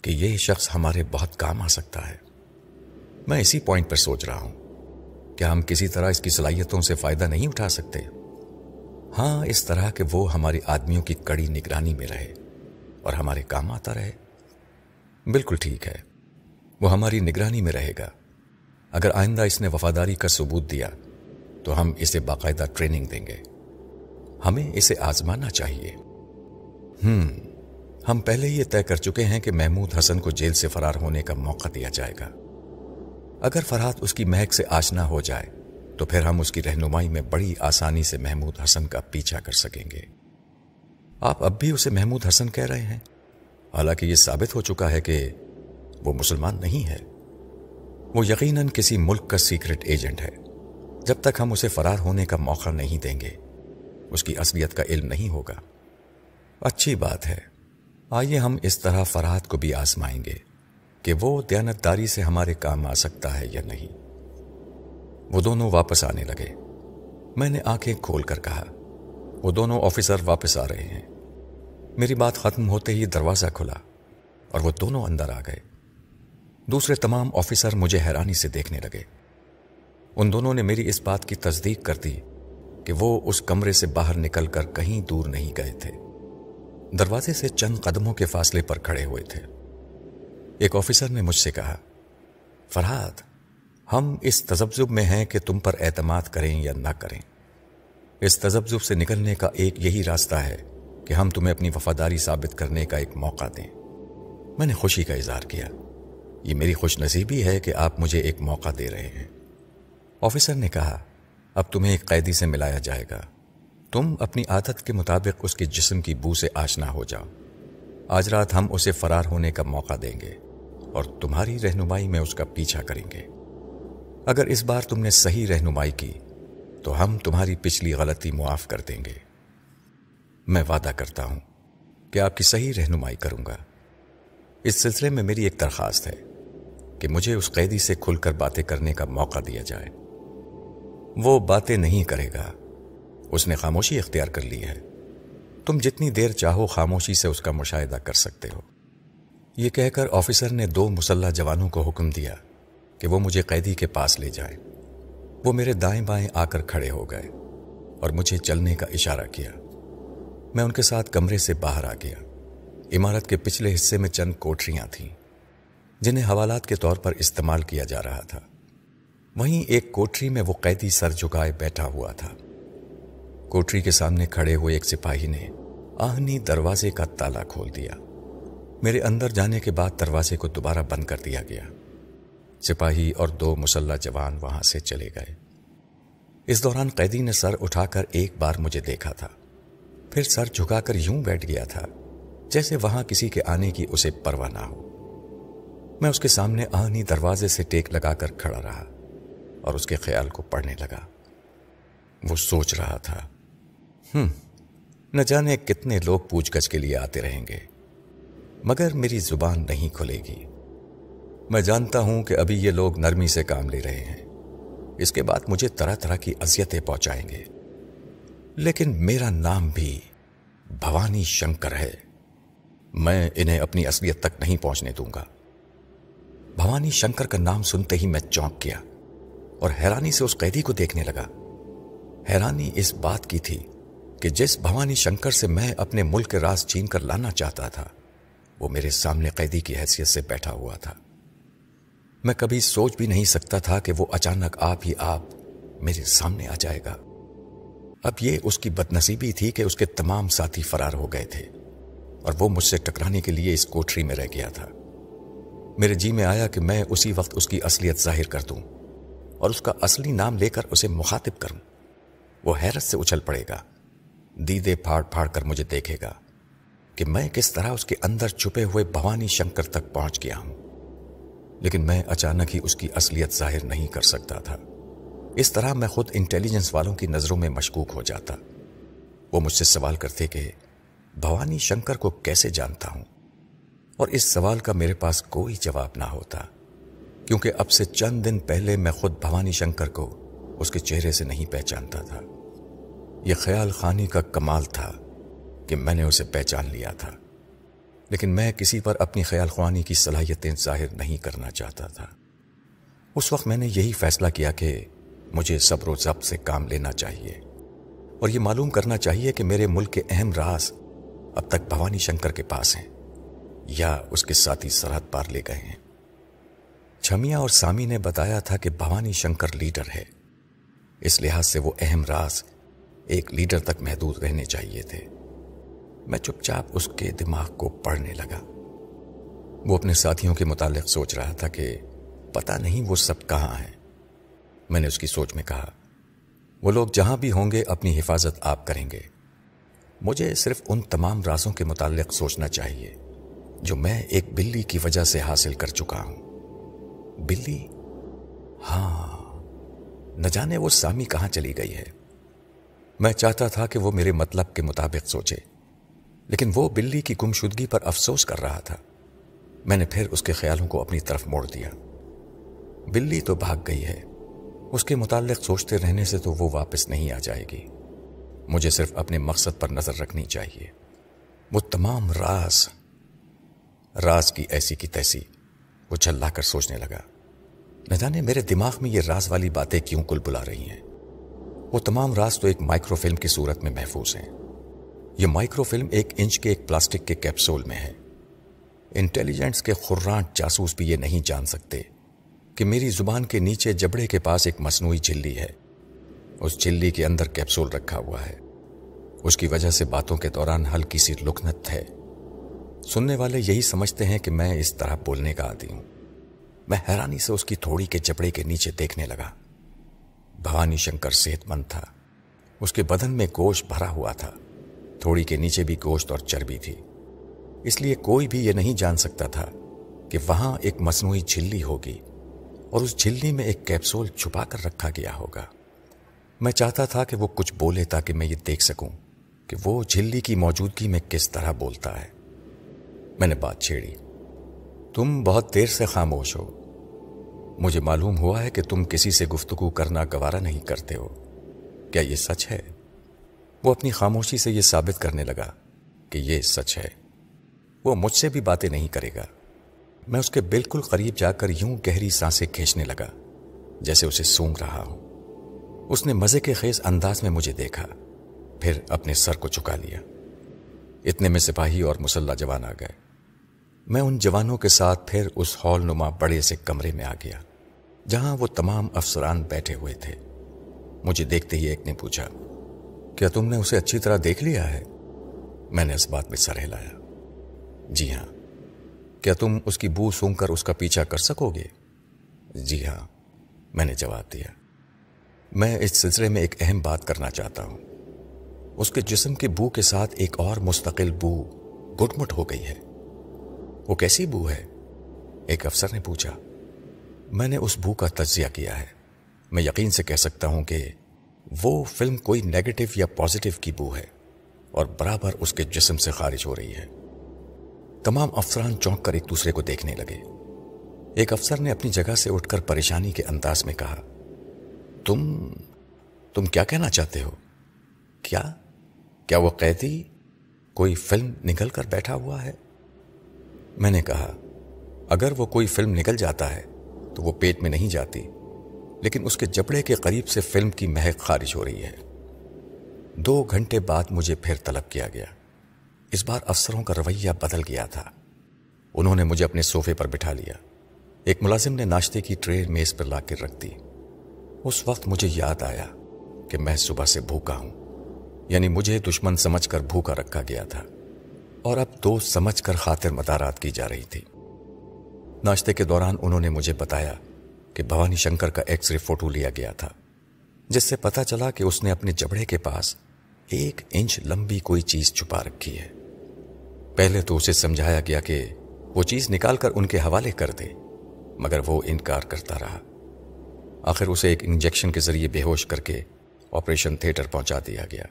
کہ یہ شخص ہمارے بہت کام آ سکتا ہے۔ میں اسی پوائنٹ پر سوچ رہا ہوں کیا ہم کسی طرح اس کی صلاحیتوں سے فائدہ نہیں اٹھا سکتے۔ ہاں اس طرح کہ وہ ہماری آدمیوں کی کڑی نگرانی میں رہے اور ہمارے کام آتا رہے۔ بالکل ٹھیک ہے، وہ ہماری نگرانی میں رہے گا۔ اگر آئندہ اس نے وفاداری کا ثبوت دیا، تو ہم اسے باقاعدہ ٹریننگ دیں گے۔ ہمیں اسے آزمانا چاہیے۔ ہم ہم پہلے یہ طے کر چکے ہیں کہ محمود حسن کو جیل سے فرار ہونے کا موقع دیا جائے گا۔ اگر فرحت اس کی مہک سے آشنا ہو جائے، تو پھر ہم اس کی رہنمائی میں بڑی آسانی سے محمود حسن کا پیچھا کر سکیں گے۔ آپ اب بھی اسے محمود حسن کہہ رہے ہیں؟ حالانکہ یہ ثابت ہو چکا ہے کہ وہ مسلمان نہیں ہے۔ وہ یقیناً کسی ملک کا سیکرٹ ایجنٹ ہے۔ جب تک ہم اسے فرار ہونے کا موقع نہیں دیں گے، اس کی اصلیت کا علم نہیں ہوگا۔ اچھی بات ہے۔ آئیے ہم اس طرح فرحت کو بھی آزمائیں گے۔ کہ وہ دیانتداری سے ہمارے کام آ سکتا ہے یا نہیں۔ وہ دونوں واپس آنے لگے۔ میں نے آنکھیں کھول کر کہا، وہ دونوں آفیسر واپس آ رہے ہیں۔ میری بات ختم ہوتے ہی دروازہ کھلا اور وہ دونوں اندر آ گئے۔ دوسرے تمام آفیسر مجھے حیرانی سے دیکھنے لگے۔ ان دونوں نے میری اس بات کی تصدیق کر دی کہ وہ اس کمرے سے باہر نکل کر کہیں دور نہیں گئے تھے۔ دروازے سے چند قدموں کے فاصلے پر کھڑے ہوئے تھے۔ ایک آفیسر نے مجھ سے کہا فرحاد ہم اس تذبذب میں ہیں کہ تم پر اعتماد کریں یا نہ کریں۔ اس تذبذب سے نکلنے کا ایک یہی راستہ ہے کہ ہم تمہیں اپنی وفاداری ثابت کرنے کا ایک موقع دیں۔ میں نے خوشی کا اظہار کیا۔ یہ میری خوش نصیبی ہے کہ آپ مجھے ایک موقع دے رہے ہیں۔ آفیسر نے کہا، اب تمہیں ایک قیدی سے ملایا جائے گا۔ تم اپنی عادت کے مطابق اس کے جسم کی بو سے آشنا ہو جاؤ۔ آج رات ہم اسے فرار ہونے کا موقع دیں گے۔ اور تمہاری رہنمائی میں اس کا پیچھا کریں گے۔ اگر اس بار تم نے صحیح رہنمائی کی، تو ہم تمہاری پچھلی غلطی معاف کر دیں گے۔ میں وعدہ کرتا ہوں کہ آپ کی صحیح رہنمائی کروں گا۔ اس سلسلے میں میری ایک درخواست ہے کہ مجھے اس قیدی سے کھل کر باتیں کرنے کا موقع دیا جائے۔ وہ باتیں نہیں کرے گا۔ اس نے خاموشی اختیار کر لی ہے۔ تم جتنی دیر چاہو خاموشی سے اس کا مشاہدہ کر سکتے ہو۔ یہ کہہ کر آفیسر نے دو مسلح جوانوں کو حکم دیا کہ وہ مجھے قیدی کے پاس لے جائیں۔ وہ میرے دائیں بائیں آ کر کھڑے ہو گئے اور مجھے چلنے کا اشارہ کیا۔ میں ان کے ساتھ کمرے سے باہر آ گیا۔ عمارت کے پچھلے حصے میں چند کوٹریاں تھیں، جنہیں حوالات کے طور پر استعمال کیا جا رہا تھا۔ وہیں ایک کوٹری میں وہ قیدی سر جھکائے بیٹھا ہوا تھا۔ کوٹری کے سامنے کھڑے ہوئے ایک سپاہی نے آہنی دروازے کا تالا کھول دیا۔ میرے اندر جانے کے بعد دروازے کو دوبارہ بند کر دیا گیا۔ سپاہی اور دو مسلح جوان وہاں سے چلے گئے۔ اس دوران قیدی نے سر اٹھا کر ایک بار مجھے دیکھا تھا۔ پھر سر جھکا کر یوں بیٹھ گیا تھا جیسے وہاں کسی کے آنے کی اسے پرواہ نہ ہو۔ میں اس کے سامنے آنی دروازے سے ٹیک لگا کر کھڑا رہا اور اس کے خیال کو پڑھنے لگا۔ وہ سوچ رہا تھا، ہم، نہ جانے کتنے لوگ پوچھ گچھ کے لیے آتے رہیں گے۔ مگر میری زبان نہیں کھلے گی۔ میں جانتا ہوں کہ ابھی یہ لوگ نرمی سے کام لے رہے ہیں۔ اس کے بعد مجھے طرح طرح کی اذیتیں پہنچائیں گے۔ لیکن میرا نام بھی بھوانی شنکر ہے۔ میں انہیں اپنی اصلیت تک نہیں پہنچنے دوں گا۔ بھوانی شنکر کا نام سنتے ہی میں چونک گیا اور حیرانی سے اس قیدی کو دیکھنے لگا۔ حیرانی اس بات کی تھی کہ جس بھوانی شنکر سے میں اپنے ملک کے راز چین کر لانا چاہتا تھا وہ میرے سامنے قیدی کی حیثیت سے بیٹھا ہوا تھا۔ میں کبھی سوچ بھی نہیں سکتا تھا کہ وہ اچانک آپ ہی آپ میرے سامنے آ جائے گا۔ اب یہ اس کی بدنصیبی تھی کہ اس کے تمام ساتھی فرار ہو گئے تھے اور وہ مجھ سے ٹکرانے کے لیے اس کوٹری میں رہ گیا تھا۔ میرے جی میں آیا کہ میں اسی وقت اس کی اصلیت ظاہر کر دوں اور اس کا اصلی نام لے کر اسے مخاطب کروں۔ وہ حیرت سے اچھل پڑے گا۔ دیدے پھاڑ پھاڑ کر مجھے دیکھے گا۔ کہ میں کس طرح اس کے اندر چھپے ہوئے بھوانی شنکر تک پہنچ گیا ہوں۔ لیکن میں اچانک ہی اس کی اصلیت ظاہر نہیں کر سکتا تھا۔ اس طرح میں خود انٹیلیجنس والوں کی نظروں میں مشکوک ہو جاتا۔ وہ مجھ سے سوال کرتے کہ بھوانی شنکر کو کیسے جانتا ہوں؟ اور اس سوال کا میرے پاس کوئی جواب نہ ہوتا، کیونکہ اب سے چند دن پہلے میں خود بھوانی شنکر کو اس کے چہرے سے نہیں پہچانتا تھا۔ یہ خیال خانی کا کمال تھا۔ کہ میں نے اسے پہچان لیا تھا۔ لیکن میں کسی پر اپنی خیال خوانی کی صلاحیتیں ظاہر نہیں کرنا چاہتا تھا۔ اس وقت میں نے یہی فیصلہ کیا کہ مجھے صبر و ضبط سے کام لینا چاہیے۔ اور یہ معلوم کرنا چاہیے کہ میرے ملک کے اہم راز اب تک بھوانی شنکر کے پاس ہیں یا اس کے ساتھی سرحد پار لے گئے ہیں۔ چھمیا اور سامی نے بتایا تھا کہ بھوانی شنکر لیڈر ہے۔ اس لحاظ سے وہ اہم راز ایک لیڈر تک محدود رہنے چاہیے تھے۔ میں چپ چاپ اس کے دماغ کو پڑھنے لگا۔ وہ اپنے ساتھیوں کے متعلق سوچ رہا تھا کہ پتا نہیں وہ سب کہاں ہیں۔ میں نے اس کی سوچ میں کہا، وہ لوگ جہاں بھی ہوں گے اپنی حفاظت آپ کریں گے۔ مجھے صرف ان تمام رازوں کے متعلق سوچنا چاہیے جو میں ایک بلی کی وجہ سے حاصل کر چکا ہوں۔ بلی؟ ہاں نہ جانے وہ سامی کہاں چلی گئی ہے۔ میں چاہتا تھا کہ وہ میرے مطلب کے مطابق سوچے۔ لیکن وہ بلی کی گمشدگی پر افسوس کر رہا تھا۔ میں نے پھر اس کے خیالوں کو اپنی طرف موڑ دیا۔ بلی تو بھاگ گئی ہے۔ اس کے متعلق سوچتے رہنے سے تو وہ واپس نہیں آ جائے گی۔ مجھے صرف اپنے مقصد پر نظر رکھنی چاہیے۔ وہ تمام راز راز کی ایسی کی تیسی، وہ چلا کر سوچنے لگا۔ نہ جانے میرے دماغ میں یہ راز والی باتیں کیوں کل بلا رہی ہیں؟ وہ تمام راز تو ایک مائکرو فلم کی صورت میں محفوظ ہیں۔ یہ مائکرو فلم ایک انچ کے ایک پلاسٹک کے کیپسول میں ہے۔ انٹیلیجنٹس کے خرانٹ جاسوس بھی یہ نہیں جان سکتے کہ میری زبان کے نیچے جبڑے کے پاس ایک مصنوعی چلی ہے۔ اس چلی کے اندر کیپسول رکھا ہوا ہے۔ اس کی وجہ سے باتوں کے دوران ہلکی سی لکنت ہے۔ سننے والے یہی سمجھتے ہیں کہ میں اس طرح بولنے کا عادی ہوں۔ میں حیرانی سے اس کی تھوڑی کے جبڑے کے نیچے دیکھنے لگا۔ بھوانی شنکر صحت مند تھا۔ اس کے بدن میں گوشت بھرا ہوا تھا۔ تھوڑی کے نیچے بھی گوشت اور چربی تھی۔ اس لیے کوئی بھی یہ نہیں جان سکتا تھا کہ وہاں ایک مصنوعی جھلی ہوگی اور اس جھلی میں ایک کیپسول چھپا کر رکھا گیا ہوگا۔ میں چاہتا تھا کہ وہ کچھ بولے تاکہ میں یہ دیکھ سکوں کہ وہ جھلی کی موجودگی میں کس طرح بولتا ہے۔ میں نے بات چھیڑی۔ تم بہت دیر سے خاموش ہو۔ مجھے معلوم ہوا ہے کہ تم کسی سے گفتگو کرنا گوارا نہیں کرتے ہو۔ کیا یہ سچ ہے؟ وہ اپنی خاموشی سے یہ ثابت کرنے لگا کہ یہ سچ ہے۔ وہ مجھ سے بھی باتیں نہیں کرے گا۔ میں اس کے بالکل قریب جا کر یوں گہری سانسیں کھینچنے لگا جیسے اسے سونگ رہا ہوں اس نے مزے کے خیز انداز میں مجھے دیکھا، پھر اپنے سر کو چکا لیا۔ اتنے میں سپاہی اور مسلح جوان آ گئے۔ میں ان جوانوں کے ساتھ پھر اس ہال نما بڑے سے کمرے میں آ گیا، جہاں وہ تمام افسران بیٹھے ہوئے تھے۔ مجھے دیکھتے ہی ایک نے پوچھا کیا تم نے اسے اچھی طرح دیکھ لیا ہے؟ میں نے اس بات میں سر ہلایا جی ہاں۔ کیا تم اس کی بو سونگ کر اس کا پیچھا کر سکو گے؟ جی ہاں۔ میں نے جواب دیا۔ میں اس سلسلے میں ایک اہم بات کرنا چاہتا ہوں۔ اس کے جسم کے بو کے ساتھ ایک اور مستقل بو گٹ ہو گئی ہے۔ وہ کیسی بو ہے؟ ایک افسر نے پوچھا۔ میں نے اس بو کا تجزیہ کیا ہے۔ میں یقین سے کہہ سکتا ہوں کہ وہ فلم کوئی نیگیٹو یا پازیٹو کی بو ہے اور برابر اس کے جسم سے خارج ہو رہی ہے۔ تمام افسران چونک کر ایک دوسرے کو دیکھنے لگے۔ ایک افسر نے اپنی جگہ سے اٹھ کر پریشانی کے انداز میں کہا، تم تم کیا کہنا چاہتے ہو؟ کیا؟ کیا وہ قیدی کوئی فلم نکل کر بیٹھا ہوا ہے؟ میں نے کہا، اگر وہ کوئی فلم نکل جاتا ہے تو وہ پیٹ میں نہیں جاتی۔ لیکن اس کے جبڑے کے قریب سے فلم کی مہک خارج ہو رہی ہے۔ دو گھنٹے بعد مجھے پھر طلب کیا گیا۔ اس بار افسروں کا رویہ بدل گیا تھا۔ انہوں نے مجھے اپنے صوفے پر بٹھا لیا۔ ایک ملازم نے ناشتے کی ٹرے میز پر لا کر رکھ دی۔ اس وقت مجھے یاد آیا کہ میں صبح سے بھوکا ہوں یعنی مجھے دشمن سمجھ کر بھوکا رکھا گیا تھا۔ اور اب دوست سمجھ کر خاطر مدارات کی جا رہی تھی۔ ناشتے کے دوران انہوں نے مجھے بتایا کہ بھوانی شنکر کا ایکس رے فوٹو لیا گیا تھا، جس سے پتا چلا کہ اس نے اپنے جبڑے کے پاس ایک انچ لمبی کوئی چیز چھپا رکھی ہے۔ پہلے تو اسے سمجھایا گیا کہ وہ چیز نکال کر ان کے حوالے کر دے، مگر وہ انکار کرتا رہا۔ آخر اسے ایک انجیکشن کے ذریعے بے ہوش کر کے آپریشن تھیٹر پہنچا دیا گیا۔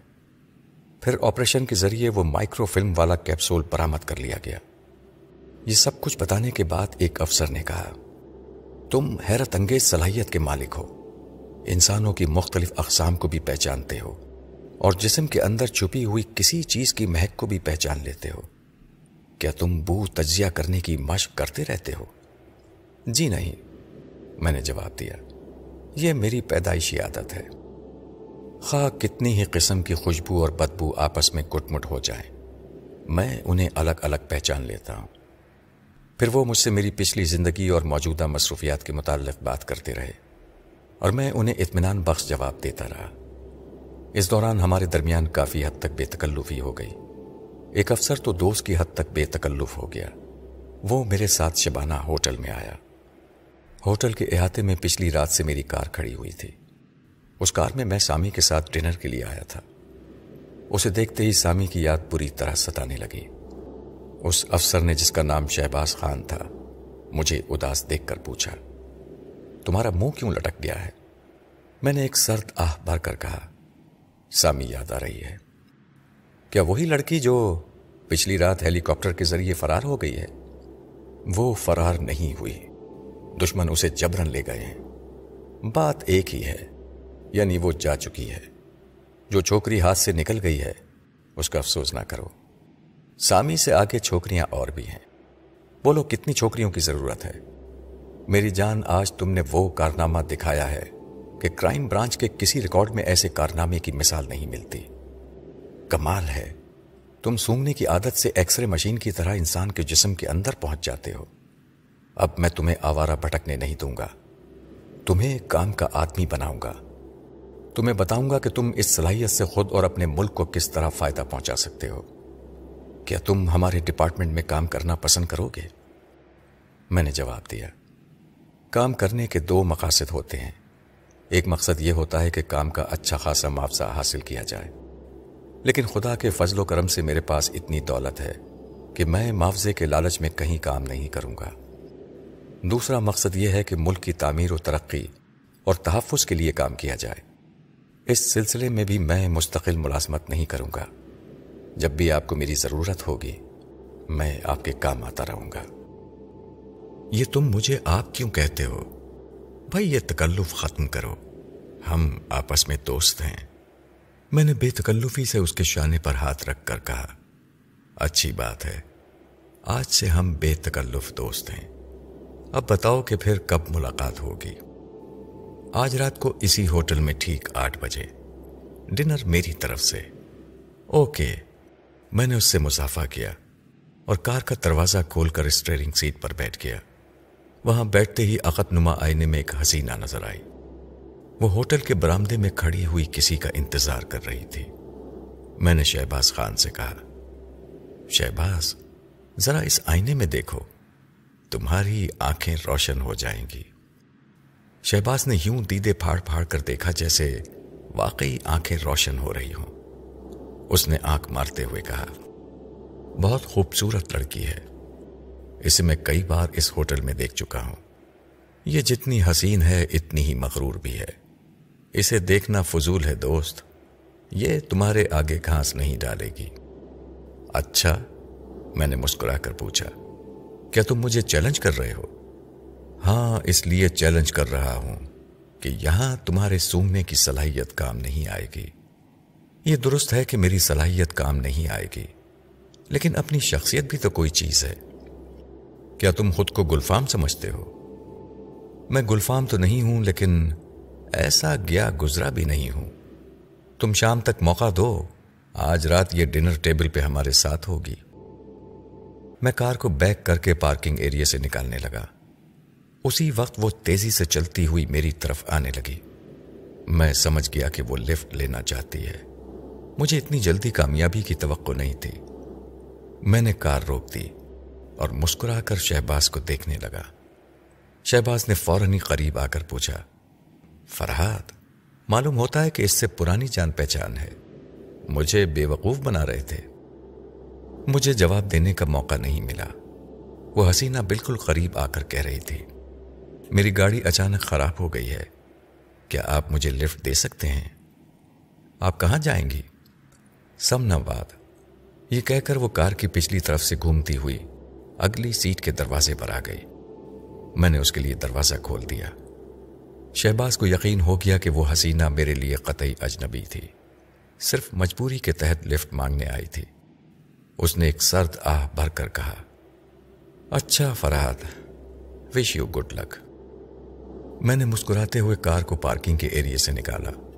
پھر آپریشن کے ذریعے وہ مائکرو فلم والا کیپسول برامد کر لیا گیا۔ یہ سب کچھ بتانے کے بعد ایک افسر نے کہا تم حیرت انگیز صلاحیت کے مالک ہو۔ انسانوں کی مختلف اقسام کو بھی پہچانتے ہو اور جسم کے اندر چھپی ہوئی کسی چیز کی مہک کو بھی پہچان لیتے ہو۔ کیا تم بو تجزیہ کرنے کی مشق کرتے رہتے ہو؟ جی نہیں، میں نے جواب دیا۔ یہ میری پیدائشی عادت ہے۔ خواہ کتنی ہی قسم کی خوشبو اور بدبو آپس میں کٹ مٹ ہو جائیں، میں انہیں الگ الگ پہچان لیتا ہوں۔ پھر وہ مجھ سے میری پچھلی زندگی اور موجودہ مصروفیات کے متعلق بات کرتے رہے اور میں انہیں اطمینان بخش جواب دیتا رہا۔ اس دوران ہمارے درمیان کافی حد تک بے تکلفی ہو گئی۔ ایک افسر تو دوست کی حد تک بے تکلف ہو گیا۔ وہ میرے ساتھ شبانہ ہوٹل میں آیا۔ ہوٹل کے احاطے میں پچھلی رات سے میری کار کھڑی ہوئی تھی۔ اس کار میں میں سامی کے ساتھ ڈنر کے لیے آیا تھا۔ اسے دیکھتے ہی سامی کی یاد بری طرح ستانے لگی۔ اس افسر نے جس کا نام شہباز خان تھا، مجھے اداس دیکھ کر پوچھا، تمہارا منہ کیوں لٹک گیا ہے؟ میں نے ایک سرد آہ بھر کر کہا، سامی، یاد آ رہی ہے۔ کیا وہی لڑکی جو پچھلی رات ہیلی کاپٹر کے ذریعے فرار ہو گئی ہے؟ وہ فرار نہیں ہوئی۔ دشمن اسے جبرن لے گئے ہیں۔ بات ایک ہی ہے یعنی وہ جا چکی ہے۔ جو چھوکری ہاتھ سے نکل گئی ہے، اس کا افسوس نہ کرو۔ سامی سے آگے چھوکریاں اور بھی ہیں۔ بولو، کتنی چھوکریوں کی ضرورت ہے؟ میری جان، آج تم نے وہ کارنامہ دکھایا ہے کہ کرائم برانچ کے کسی ریکارڈ میں ایسے کارنامے کی مثال نہیں ملتی۔ کمال ہے۔ تم سونگنے کی عادت سے ایکس رے مشین کی طرح انسان کے جسم کے اندر پہنچ جاتے ہو۔ اب میں تمہیں آوارہ بھٹکنے نہیں دوں گا۔ تمہیں کام کا آدمی بناؤں گا۔ تمہیں بتاؤں گا کہ تم اس صلاحیت سے خود اور اپنے ملک کو کس طرح فائدہ پہنچا سکتے ہو۔ کیا تم ہمارے ڈپارٹمنٹ میں کام کرنا پسند کرو گے؟ میں نے جواب دیا، کام کرنے کے دو مقاصد ہوتے ہیں۔ ایک مقصد یہ ہوتا ہے کہ کام کا اچھا خاصا معاوضہ حاصل کیا جائے۔ لیکن خدا کے فضل و کرم سے میرے پاس اتنی دولت ہے کہ میں معاوضے کے لالچ میں کہیں کام نہیں کروں گا۔ دوسرا مقصد یہ ہے کہ ملک کی تعمیر و ترقی اور تحفظ کے لیے کام کیا جائے۔ اس سلسلے میں بھی میں مستقل ملازمت نہیں کروں گا۔ جب بھی آپ کو میری ضرورت ہوگی، میں آپ کے کام آتا رہوں گا۔ یہ تم مجھے آپ کیوں کہتے ہو؟ بھائی، یہ تکلف ختم کرو۔ ہم آپس میں دوست ہیں۔ میں نے بے تکلفی سے اس کے شانے پر ہاتھ رکھ کر کہا، اچھی بات ہے۔ آج سے ہم بے تکلف دوست ہیں۔ اب بتاؤ کہ پھر کب ملاقات ہوگی؟ آج رات کو اسی ہوٹل میں ٹھیک آٹھ بجے۔ ڈنر میری طرف سے۔ اوکے۔ میں نے اس سے مسافہ کیا اور کار کا دروازہ کھول کر اسٹیئرنگ سیٹ پر بیٹھ گیا۔ وہاں بیٹھتے ہی عقت نما آئینے میں ایک حسینہ نظر آئی۔ وہ ہوٹل کے برامدے میں کھڑی ہوئی کسی کا انتظار کر رہی تھی۔ میں نے شہباز خان سے کہا، شہباز، ذرا اس آئینے میں دیکھو، تمہاری آنکھیں روشن ہو جائیں گی۔ شہباز نے یوں دیدے پھاڑ پھاڑ کر دیکھا جیسے واقعی آنکھیں روشن ہو رہی ہوں۔ اس نے آنکھ مارتے ہوئے کہا، بہت خوبصورت لڑکی ہے۔ اسے میں کئی بار اس ہوٹل میں دیکھ چکا ہوں۔ یہ جتنی حسین ہے، اتنی ہی مغرور بھی ہے۔ اسے دیکھنا فضول ہے، دوست۔ یہ تمہارے آگے گھاس نہیں ڈالے گی۔ اچھا میں نے مسکرا کر پوچھا، کیا تم مجھے چیلنج کر رہے ہو؟ ہاں اس لیے چیلنج کر رہا ہوں کہ یہاں تمہارے سونگنے کی صلاحیت کام نہیں آئے گی۔ یہ درست ہے کہ میری صلاحیت کام نہیں آئے گی، لیکن اپنی شخصیت بھی تو کوئی چیز ہے۔ کیا تم خود کو گلفام سمجھتے ہو؟ میں گلفام تو نہیں ہوں، لیکن ایسا گیا گزرا بھی نہیں ہوں۔ تم شام تک موقع دو، آج رات یہ ڈنر ٹیبل پہ ہمارے ساتھ ہوگی۔ میں کار کو بیک کر کے پارکنگ ایریا سے نکالنے لگا۔ اسی وقت وہ تیزی سے چلتی ہوئی میری طرف آنے لگی۔ میں سمجھ گیا کہ وہ لفٹ لینا چاہتی ہے۔ مجھے اتنی جلدی کامیابی کی توقع نہیں تھی۔ میں نے کار روک دی اور مسکرا کر شہباز کو دیکھنے لگا۔ شہباز نے فوراً قریب آ کر پوچھا فرحاد معلوم ہوتا ہے کہ اس سے پرانی جان پہچان ہے۔ مجھے بے وقوف بنا رہے تھے۔ مجھے جواب دینے کا موقع نہیں ملا۔ وہ حسینہ بالکل قریب آ کر کہہ رہی تھی، میری گاڑی اچانک خراب ہو گئی ہے۔ کیا آپ مجھے لفٹ دے سکتے ہیں؟ آپ کہاں جائیں گی؟ سمنا باد یہ کہہ کر وہ کار کی پچھلی طرف سے گھومتی ہوئی اگلی سیٹ کے دروازے پر آ گئی۔ میں نے اس کے لیے دروازہ کھول دیا۔ شہباز کو یقین ہو گیا کہ وہ حسینہ میرے لیے قطعی اجنبی تھی۔ صرف مجبوری کے تحت لفٹ مانگنے آئی تھی۔ اس نے ایک سرد آہ بھر کر کہا اچھا Farhad wish you good luck میں نے مسکراتے ہوئے کار کو پارکنگ کے ایریے سے نکالا۔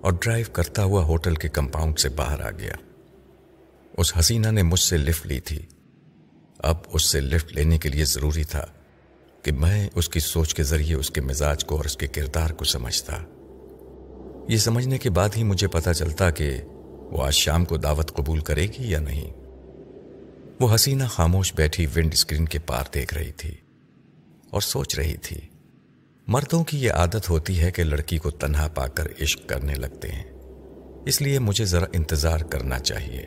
اور ڈرائیو کرتا ہوا ہوٹل کے کمپاؤنڈ سے باہر آ گیا۔ اس حسینہ نے مجھ سے لفٹ لی تھی۔ اب اس سے لفٹ لینے کے لیے ضروری تھا کہ میں اس کی سوچ کے ذریعے اس کے مزاج کو اور اس کے کردار کو سمجھتا۔ یہ سمجھنے کے بعد ہی مجھے پتا چلتا کہ وہ آج شام کو دعوت قبول کرے گی یا نہیں۔ وہ حسینہ خاموش بیٹھی ونڈ اسکرین کے پار دیکھ رہی تھی اور سوچ رہی تھی۔ مردوں کی یہ عادت ہوتی ہے کہ لڑکی کو تنہا پا کر عشق کرنے لگتے ہیں۔ اس لیے مجھے ذرا انتظار کرنا چاہیے۔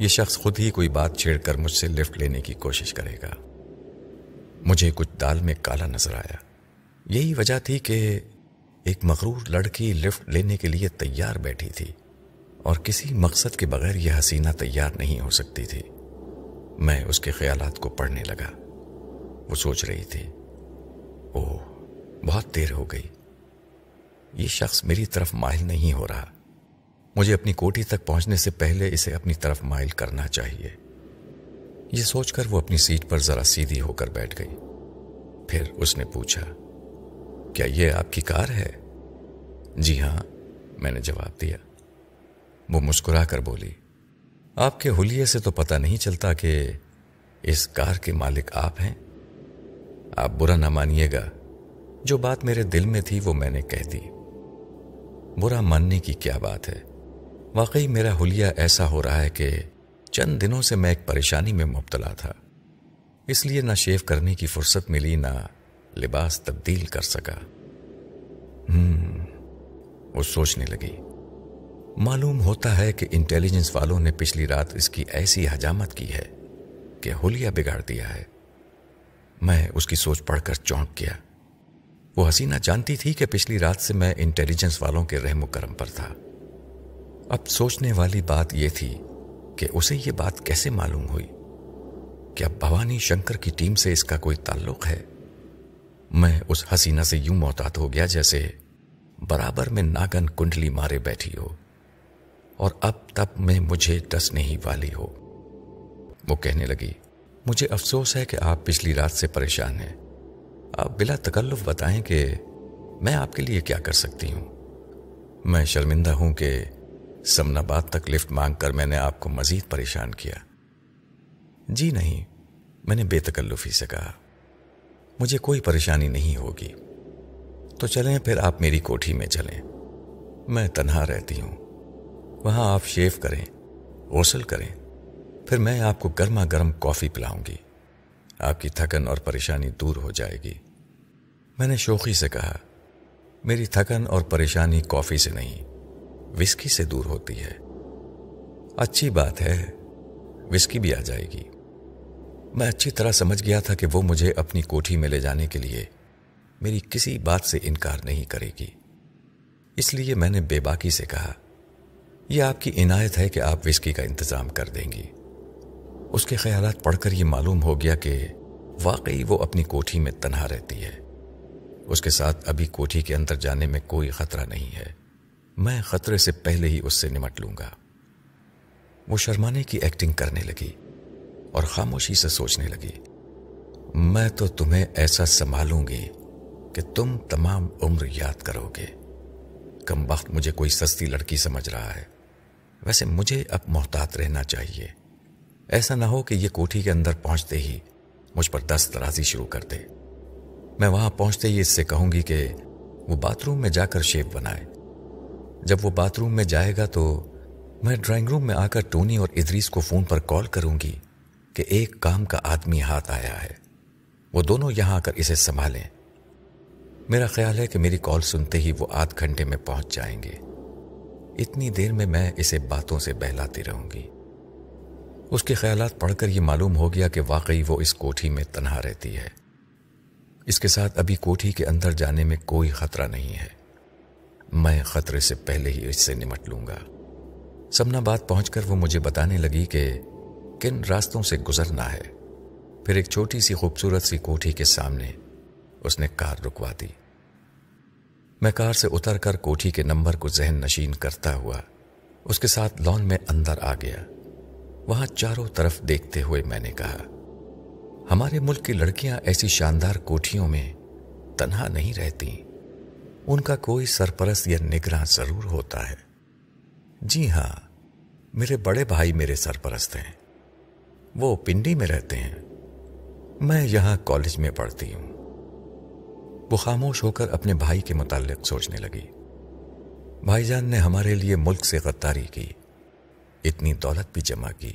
یہ شخص خود ہی کوئی بات چھیڑ کر مجھ سے لفٹ لینے کی کوشش کرے گا۔ مجھے کچھ دال میں کالا نظر آیا۔ یہی وجہ تھی کہ ایک مغرور لڑکی لفٹ لینے کے لیے تیار بیٹھی تھی اور کسی مقصد کے بغیر یہ حسینہ تیار نہیں ہو سکتی تھی۔ میں اس کے خیالات کو پڑھنے لگا۔ وہ سوچ رہی تھی۔ اوہ بہت دیر ہو گئی۔ یہ شخص میری طرف مائل نہیں ہو رہا۔ مجھے اپنی کوٹھی تک پہنچنے سے پہلے اسے اپنی طرف مائل کرنا چاہیے۔ یہ سوچ کر وہ اپنی سیٹ پر ذرا سیدھی ہو کر بیٹھ گئی۔ پھر اس نے پوچھا، کیا یہ آپ کی کار ہے؟ جی ہاں میں نے جواب دیا۔ وہ مسکرا کر بولی، آپ کے حلیے سے تو پتہ نہیں چلتا کہ اس کار کے مالک آپ ہیں۔ آپ برا نہ مانیے گا۔ جو بات میرے دل میں تھی وہ میں نے کہہ دی۔ برا ماننے کی کیا بات ہے؟ واقعی میرا حلیہ ایسا ہو رہا ہے کہ چند دنوں سے میں ایک پریشانی میں مبتلا تھا۔ اس لیے نہ شیو کرنے کی فرصت ملی، نہ لباس تبدیل کر سکا۔ ہم وہ سوچنے لگی۔ معلوم ہوتا ہے کہ انٹیلیجنس والوں نے پچھلی رات اس کی ایسی حجامت کی ہے کہ ہولیا بگاڑ دیا ہے۔ میں اس کی سوچ پڑھ کر چونک گیا۔ وہ حسینہ جانتی تھی کہ پچھلی رات سے میں انٹیلیجنس والوں کے رحم و کرم پر تھا۔ اب سوچنے والی بات یہ تھی کہ اسے یہ بات کیسے معلوم ہوئی کیا بھوانی شنکر کی ٹیم سے اس کا کوئی تعلق ہے۔ میں اس حسینہ سے یوں محتاط ہو گیا جیسے برابر میں ناگن کنڈلی مارے بیٹھی ہو اور اب تب میں مجھے ڈسنے ہی والی ہو۔ وہ کہنے لگی، مجھے افسوس ہے کہ آپ پچھلی رات سے پریشان ہیں۔ آپ بلا تکلف بتائیں کہ میں آپ کے لیے کیا کر سکتی ہوں۔ میں شرمندہ ہوں کہ سمنا باد تک لفٹ مانگ کر میں نے آپ کو مزید پریشان کیا۔ جی نہیں، میں نے بے تکلفی سے کہا۔ مجھے کوئی پریشانی نہیں ہوگی۔ تو چلیں پھر آپ میری کوٹھی میں چلیں۔ میں تنہا رہتی ہوں۔ وہاں آپ شیف کریں، غسل کریں۔ پھر میں آپ کو گرما گرم کافی پلاؤں گی۔ آپ کی تھکن اور پریشانی دور ہو جائے گی۔ میں نے شوقی سے کہا، میری تھکن اور پریشانی کافی سے نہیں، وسکی سے دور ہوتی ہے۔ اچھی بات ہے، وسکی بھی آ جائے گی۔ میں اچھی طرح سمجھ گیا تھا کہ وہ مجھے اپنی کوٹھی میں لے جانے کے لیے میری کسی بات سے انکار نہیں کرے گی۔ اس لیے میں نے بے باکی سے کہا، یہ آپ کی عنایت ہے کہ آپ وسکی کا انتظام کر دیں گی۔ اس کے خیالات پڑھ کر یہ معلوم ہو گیا کہ واقعی وہ اپنی کوٹھی میں تنہا رہتی ہے۔ اس کے ساتھ ابھی کوٹھی کے اندر جانے میں کوئی خطرہ نہیں ہے۔ میں خطرے سے پہلے ہی اس سے نمٹ لوں گا۔ وہ شرمانے کی ایکٹنگ کرنے لگی اور خاموشی سے سوچنے لگی۔ میں تو تمہیں ایسا سنبھالوں گی کہ تم تمام عمر یاد کرو گے۔ کم وقت مجھے کوئی سستی لڑکی سمجھ رہا ہے۔ ویسے مجھے اب محتاط رہنا چاہیے۔ ایسا نہ ہو کہ یہ کوٹھی کے اندر پہنچتے ہی مجھ پر دست درازی شروع کر دے۔ میں وہاں پہنچتے ہی اس سے کہوں گی کہ وہ باتھ روم میں جا کر شیپ بنائے۔ جب وہ باتھ روم میں جائے گا تو میں ڈرائنگ روم میں آ کر ٹونی اور ادریس کو فون پر کال کروں گی کہ ایک کام کا آدمی ہاتھ آیا ہے۔ وہ دونوں یہاں آ کر اسے سنبھالیں۔ میرا خیال ہے کہ میری کال سنتے ہی وہ آدھ گھنٹے میں پہنچ جائیں گے۔ اتنی دیر میں میں اسے باتوں سے بہلاتی رہوں گی۔ اس کے خیالات پڑھ کر یہ معلوم ہو گیا کہ واقعی وہ اس کوٹھی میں تنہا رہتی ہے۔ اس کے ساتھ ابھی کوٹھی کے اندر جانے میں کوئی خطرہ نہیں ہے۔ میں خطرے سے پہلے ہی اس سے نمٹ لوں گا۔ سمنا بات پہنچ کر وہ مجھے بتانے لگی کہ کن راستوں سے گزرنا ہے۔ پھر ایک چھوٹی سی خوبصورت سی کوٹھی کے سامنے اس نے کار رکوا دی۔ میں کار سے اتر کر کوٹھی کے نمبر کو ذہن نشین کرتا ہوا اس کے ساتھ لون میں اندر آ گیا۔ وہاں چاروں طرف دیکھتے ہوئے میں نے کہا ہمارے ملک کی لڑکیاں ایسی شاندار کوٹھیوں میں تنہا نہیں رہتی۔ ان کا کوئی سرپرست یا نگراں ضرور ہوتا ہے۔ جی ہاں میرے بڑے بھائی میرے سرپرست ہیں۔ وہ پنڈی میں رہتے ہیں۔ میں یہاں کالج میں پڑھتی ہوں۔ وہ خاموش ہو کر اپنے بھائی کے متعلق سوچنے لگی۔ بھائی جان نے ہمارے لیے ملک سے غداری کی۔ اتنی دولت بھی جمع کی۔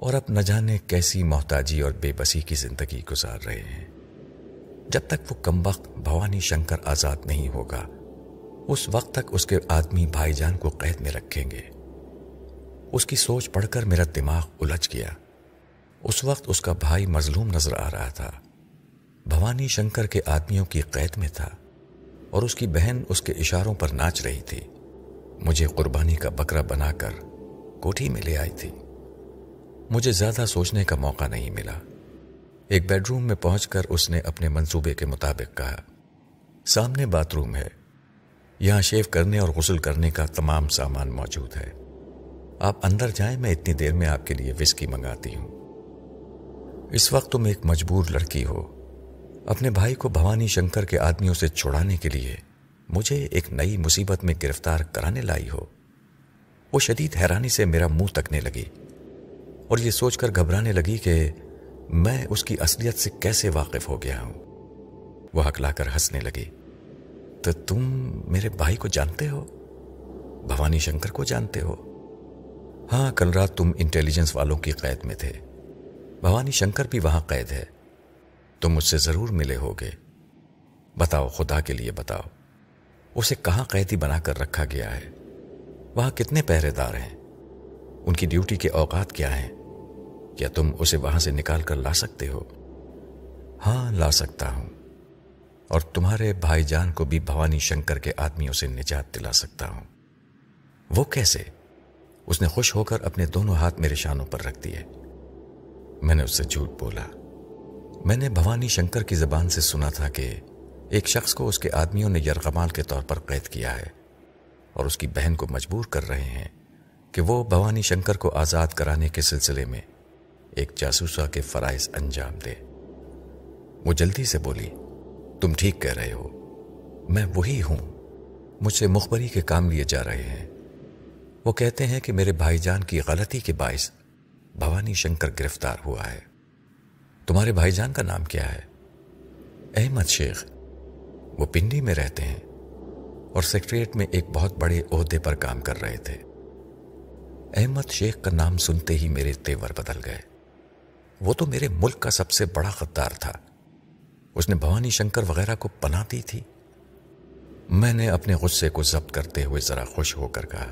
اور اب نہ جانے کیسی محتاجی اور بے بسی کی زندگی گزار رہے ہیں۔ جب تک وہ کم وقت بھوانی شنکر آزاد نہیں ہوگا، اس وقت تک اس کے آدمی بھائی جان کو قید میں رکھیں گے۔ اس کی سوچ پڑھ کر میرا دماغ الجھ گیا۔ اس وقت اس کا بھائی مظلوم نظر آ رہا تھا۔ بھوانی شنکر کے آدمیوں کی قید میں تھا اور اس کی بہن اس کے اشاروں پر ناچ رہی تھی۔ مجھے قربانی کا بکرا بنا کر کوٹھی میں لے آئی تھی۔ مجھے زیادہ سوچنے کا موقع نہیں ملا۔ ایک بیڈ روم میں پہنچ کر اس نے اپنے منصوبے کے مطابق کہا، سامنے باتھ روم ہے۔ یہاں شیو کرنے اور غسل کرنے کا تمام سامان موجود ہے۔ آپ اندر جائیں، میں اتنی دیر میں آپ کے لیے وسکی منگاتی ہوں۔ اس وقت تم ایک مجبور لڑکی ہو۔ اپنے بھائی کو بھوانی شنکر کے آدمیوں سے چھوڑانے کے لیے مجھے ایک نئی مصیبت میں گرفتار کرانے لائی ہو۔ وہ شدید حیرانی سے میرا منہ تکنے لگی۔ اور یہ سوچ کر گھبرانے لگی کہ میں اس کی اصلیت سے کیسے واقف ہو گیا ہوں۔ وہ ہکلا کر ہنسنے لگی۔ تو تم میرے بھائی کو جانتے ہو؟ بھوانی شنکر کو جانتے ہو؟ ہاں کل رات تم انٹیلیجنس والوں کی قید میں تھے۔ بھوانی شنکر بھی وہاں قید ہے۔ تم مجھ سے ضرور ملے ہوگے۔ بتاؤ، خدا کے لیے بتاؤ۔ اسے کہاں قیدی بنا کر رکھا گیا ہے؟ وہاں کتنے پہرے دار ہیں؟ ان کی ڈیوٹی کے اوقات کیا ہیں؟ کیا تم اسے وہاں سے نکال کر لا سکتے ہو؟ ہاں لا سکتا ہوں۔ اور تمہارے بھائی جان کو بھی بھوانی شنکر کے آدمیوں سے نجات دلا سکتا ہوں۔ وہ کیسے؟ اس نے خوش ہو کر اپنے دونوں ہاتھ میرے شانوں پر رکھ دیے۔ میں نے اس سے جھوٹ بولا۔ میں نے بھوانی شنکر کی زبان سے سنا تھا کہ ایک شخص کو اس کے آدمیوں نے یرغمال کے طور پر قید کیا ہے اور اس کی بہن کو مجبور کر رہے ہیں کہ وہ بھوانی شنکر کو آزاد کرانے کے سلسلے میں ایک جاسوسا کے فرائض انجام دے۔ وہ جلدی سے بولی، تم ٹھیک کہہ رہے ہو، میں وہی ہوں، مجھ سے مخبری کے کام لیے جا رہے ہیں۔ وہ کہتے ہیں کہ میرے بھائی جان کی غلطی کے باعث بھوانی شنکر گرفتار ہوا ہے۔ تمہارے بھائی جان کا نام کیا ہے؟ احمد شیخ۔ وہ پنڈی میں رہتے ہیں اور سیکٹریٹ میں ایک بہت بڑے عہدے پر کام کر رہے تھے۔ احمد شیخ کا نام سنتے ہی میرے تیور بدل گئے۔ وہ تو میرے ملک کا سب سے بڑا غدار تھا۔ اس نے بھوانی شنکر وغیرہ کو پناہ دی تھی۔ میں نے اپنے غصے کو ضبط کرتے ہوئے ذرا خوش ہو کر کہا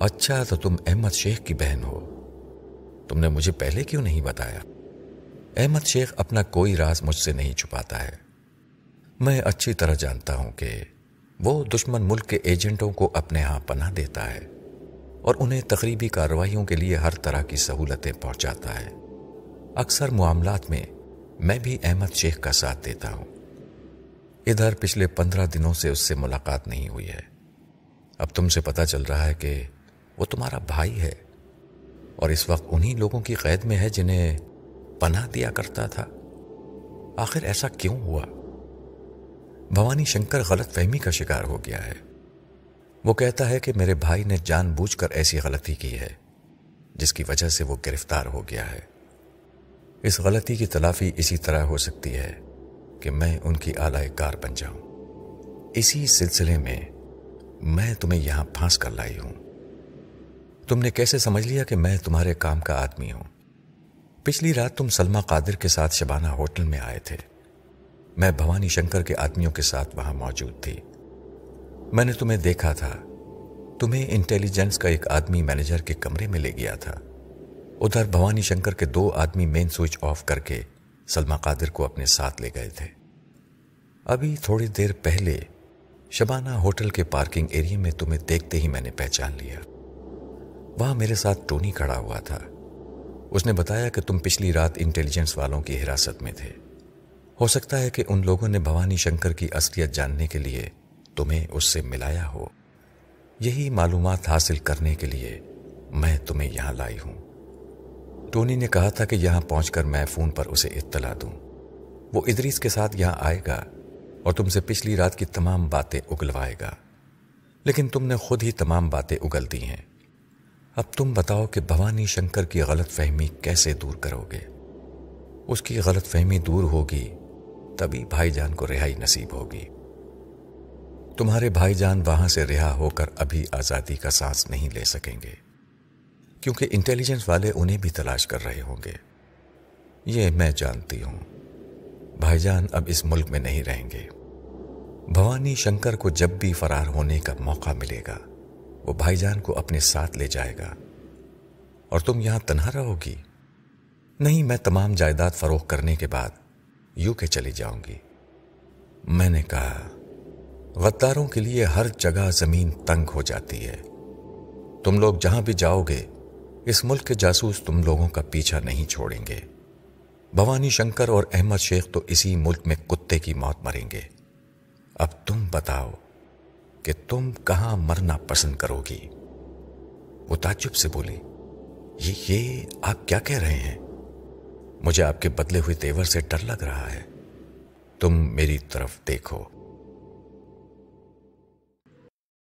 اچھا تو تم احمد شیخ کی بہن ہو۔ تم نے مجھے پہلے کیوں نہیں بتایا؟ احمد شیخ اپنا کوئی راز مجھ سے نہیں چھپاتا ہے۔ میں اچھی طرح جانتا ہوں کہ وہ دشمن ملک کے ایجنٹوں کو اپنے ہاں پناہ دیتا ہے اور انہیں تقریبی کارروائیوں کے لیے ہر طرح کی سہولتیں پہنچاتا ہے۔ اکثر معاملات میں میں بھی احمد شیخ کا ساتھ دیتا ہوں۔ ادھر پچھلے پندرہ دنوں سے اس سے ملاقات نہیں ہوئی ہے۔ اب تم سے پتا چل رہا ہے کہ وہ تمہارا بھائی ہے اور اس وقت انہی لوگوں کی قید میں ہے جنہیں پناہ دیا کرتا تھا۔ آخر ایسا کیوں ہوا؟ بھوانی شنکر غلط فہمی کا شکار ہو گیا ہے۔ وہ کہتا ہے کہ میرے بھائی نے جان بوجھ کر ایسی غلطی کی ہے، جس کی وجہ سے وہ گرفتار ہو گیا ہے۔ اس غلطی کی تلافی اسی طرح ہو سکتی ہے کہ میں ان کی اعلی کار بن جاؤں۔ اسی سلسلے میں میں تمہیں یہاں پھانس کر لائی ہوں۔ تم نے کیسے سمجھ لیا کہ میں تمہارے کام کا آدمی ہوں؟ پچھلی رات تم سلما قادر کے ساتھ شبانہ ہوٹل میں آئے تھے۔ میں بھوانی شنکر کے آدمیوں کے ساتھ وہاں موجود تھی۔ میں نے تمہیں دیکھا تھا۔ تمہیں انٹیلیجنس کا ایک آدمی مینیجر کے کمرے میں لے گیا تھا۔ ادھر بھوانی شنکر کے دو آدمی مین سوئچ آف کر کے سلما قادر کو اپنے ساتھ لے گئے تھے۔ ابھی تھوڑی دیر پہلے شبانہ ہوٹل کے پارکنگ ایریا میں تمہیں دیکھتے ہی میں نے پہچان لیا۔ وہاں میرے ساتھ ٹونی کھڑا ہوا تھا۔ اس نے بتایا کہ تم پچھلی رات انٹیلیجنس والوں کی حراست میں تھے۔ ہو سکتا ہے کہ ان لوگوں نے بھوانی شنکر کی اصلیت جاننے کے لیے تمہیں اس سے ملایا ہو۔ یہی معلومات حاصل کرنے کے لیے میں تمہیں یہاں لائی ہوں۔ ٹونی نے کہا تھا کہ یہاں پہنچ کر میں فون پر اسے اطلاع دوں۔ وہ ادریس کے ساتھ یہاں آئے گا اور تم سے پچھلی رات کی تمام باتیں اگلوائے گا۔ لیکن تم نے خود ہی تمام باتیں اگل دی ہیں۔ اب تم بتاؤ کہ بھوانی شنکر کی غلط فہمی کیسے دور کرو گے۔ اس کی غلط فہمی دور ہوگی، تبھی بھائی جان کو رہائی نصیب ہوگی۔ تمہارے بھائی جان وہاں سے رہا ہو کر ابھی آزادی کا سانس نہیں لے سکیں گے۔ کیونکہ انٹیلیجنس والے انہیں بھی تلاش کر رہے ہوں گے۔ یہ میں جانتی ہوں۔ بھائی جان اب اس ملک میں نہیں رہیں گے۔ بھوانی شنکر کو جب بھی فرار ہونے کا موقع ملے گا، وہ بھائی جان کو اپنے ساتھ لے جائے گا۔ اور تم یہاں تنہا رہو گی؟ نہیں، میں تمام جائیداد فروغ کرنے کے بعد یو کے چلی جاؤں گی۔ میں نے کہا، غداروں کے لیے ہر جگہ زمین تنگ ہو جاتی ہے۔ تم لوگ جہاں بھی جاؤ گے اس ملک کے جاسوس تم لوگوں کا پیچھا نہیں چھوڑیں گے۔ بھوانی شنکر اور احمد شیخ تو اسی ملک میں کتے کی موت مریں گے۔ اب تم بتاؤ کہ تم کہاں مرنا پسند کرو گی؟ وہ تعجب سے بولی یہ یہ آپ کیا کہہ رہے ہیں؟ مجھے آپ کے بدلے ہوئے تیور سے ڈر لگ رہا ہے۔ تم میری طرف دیکھو۔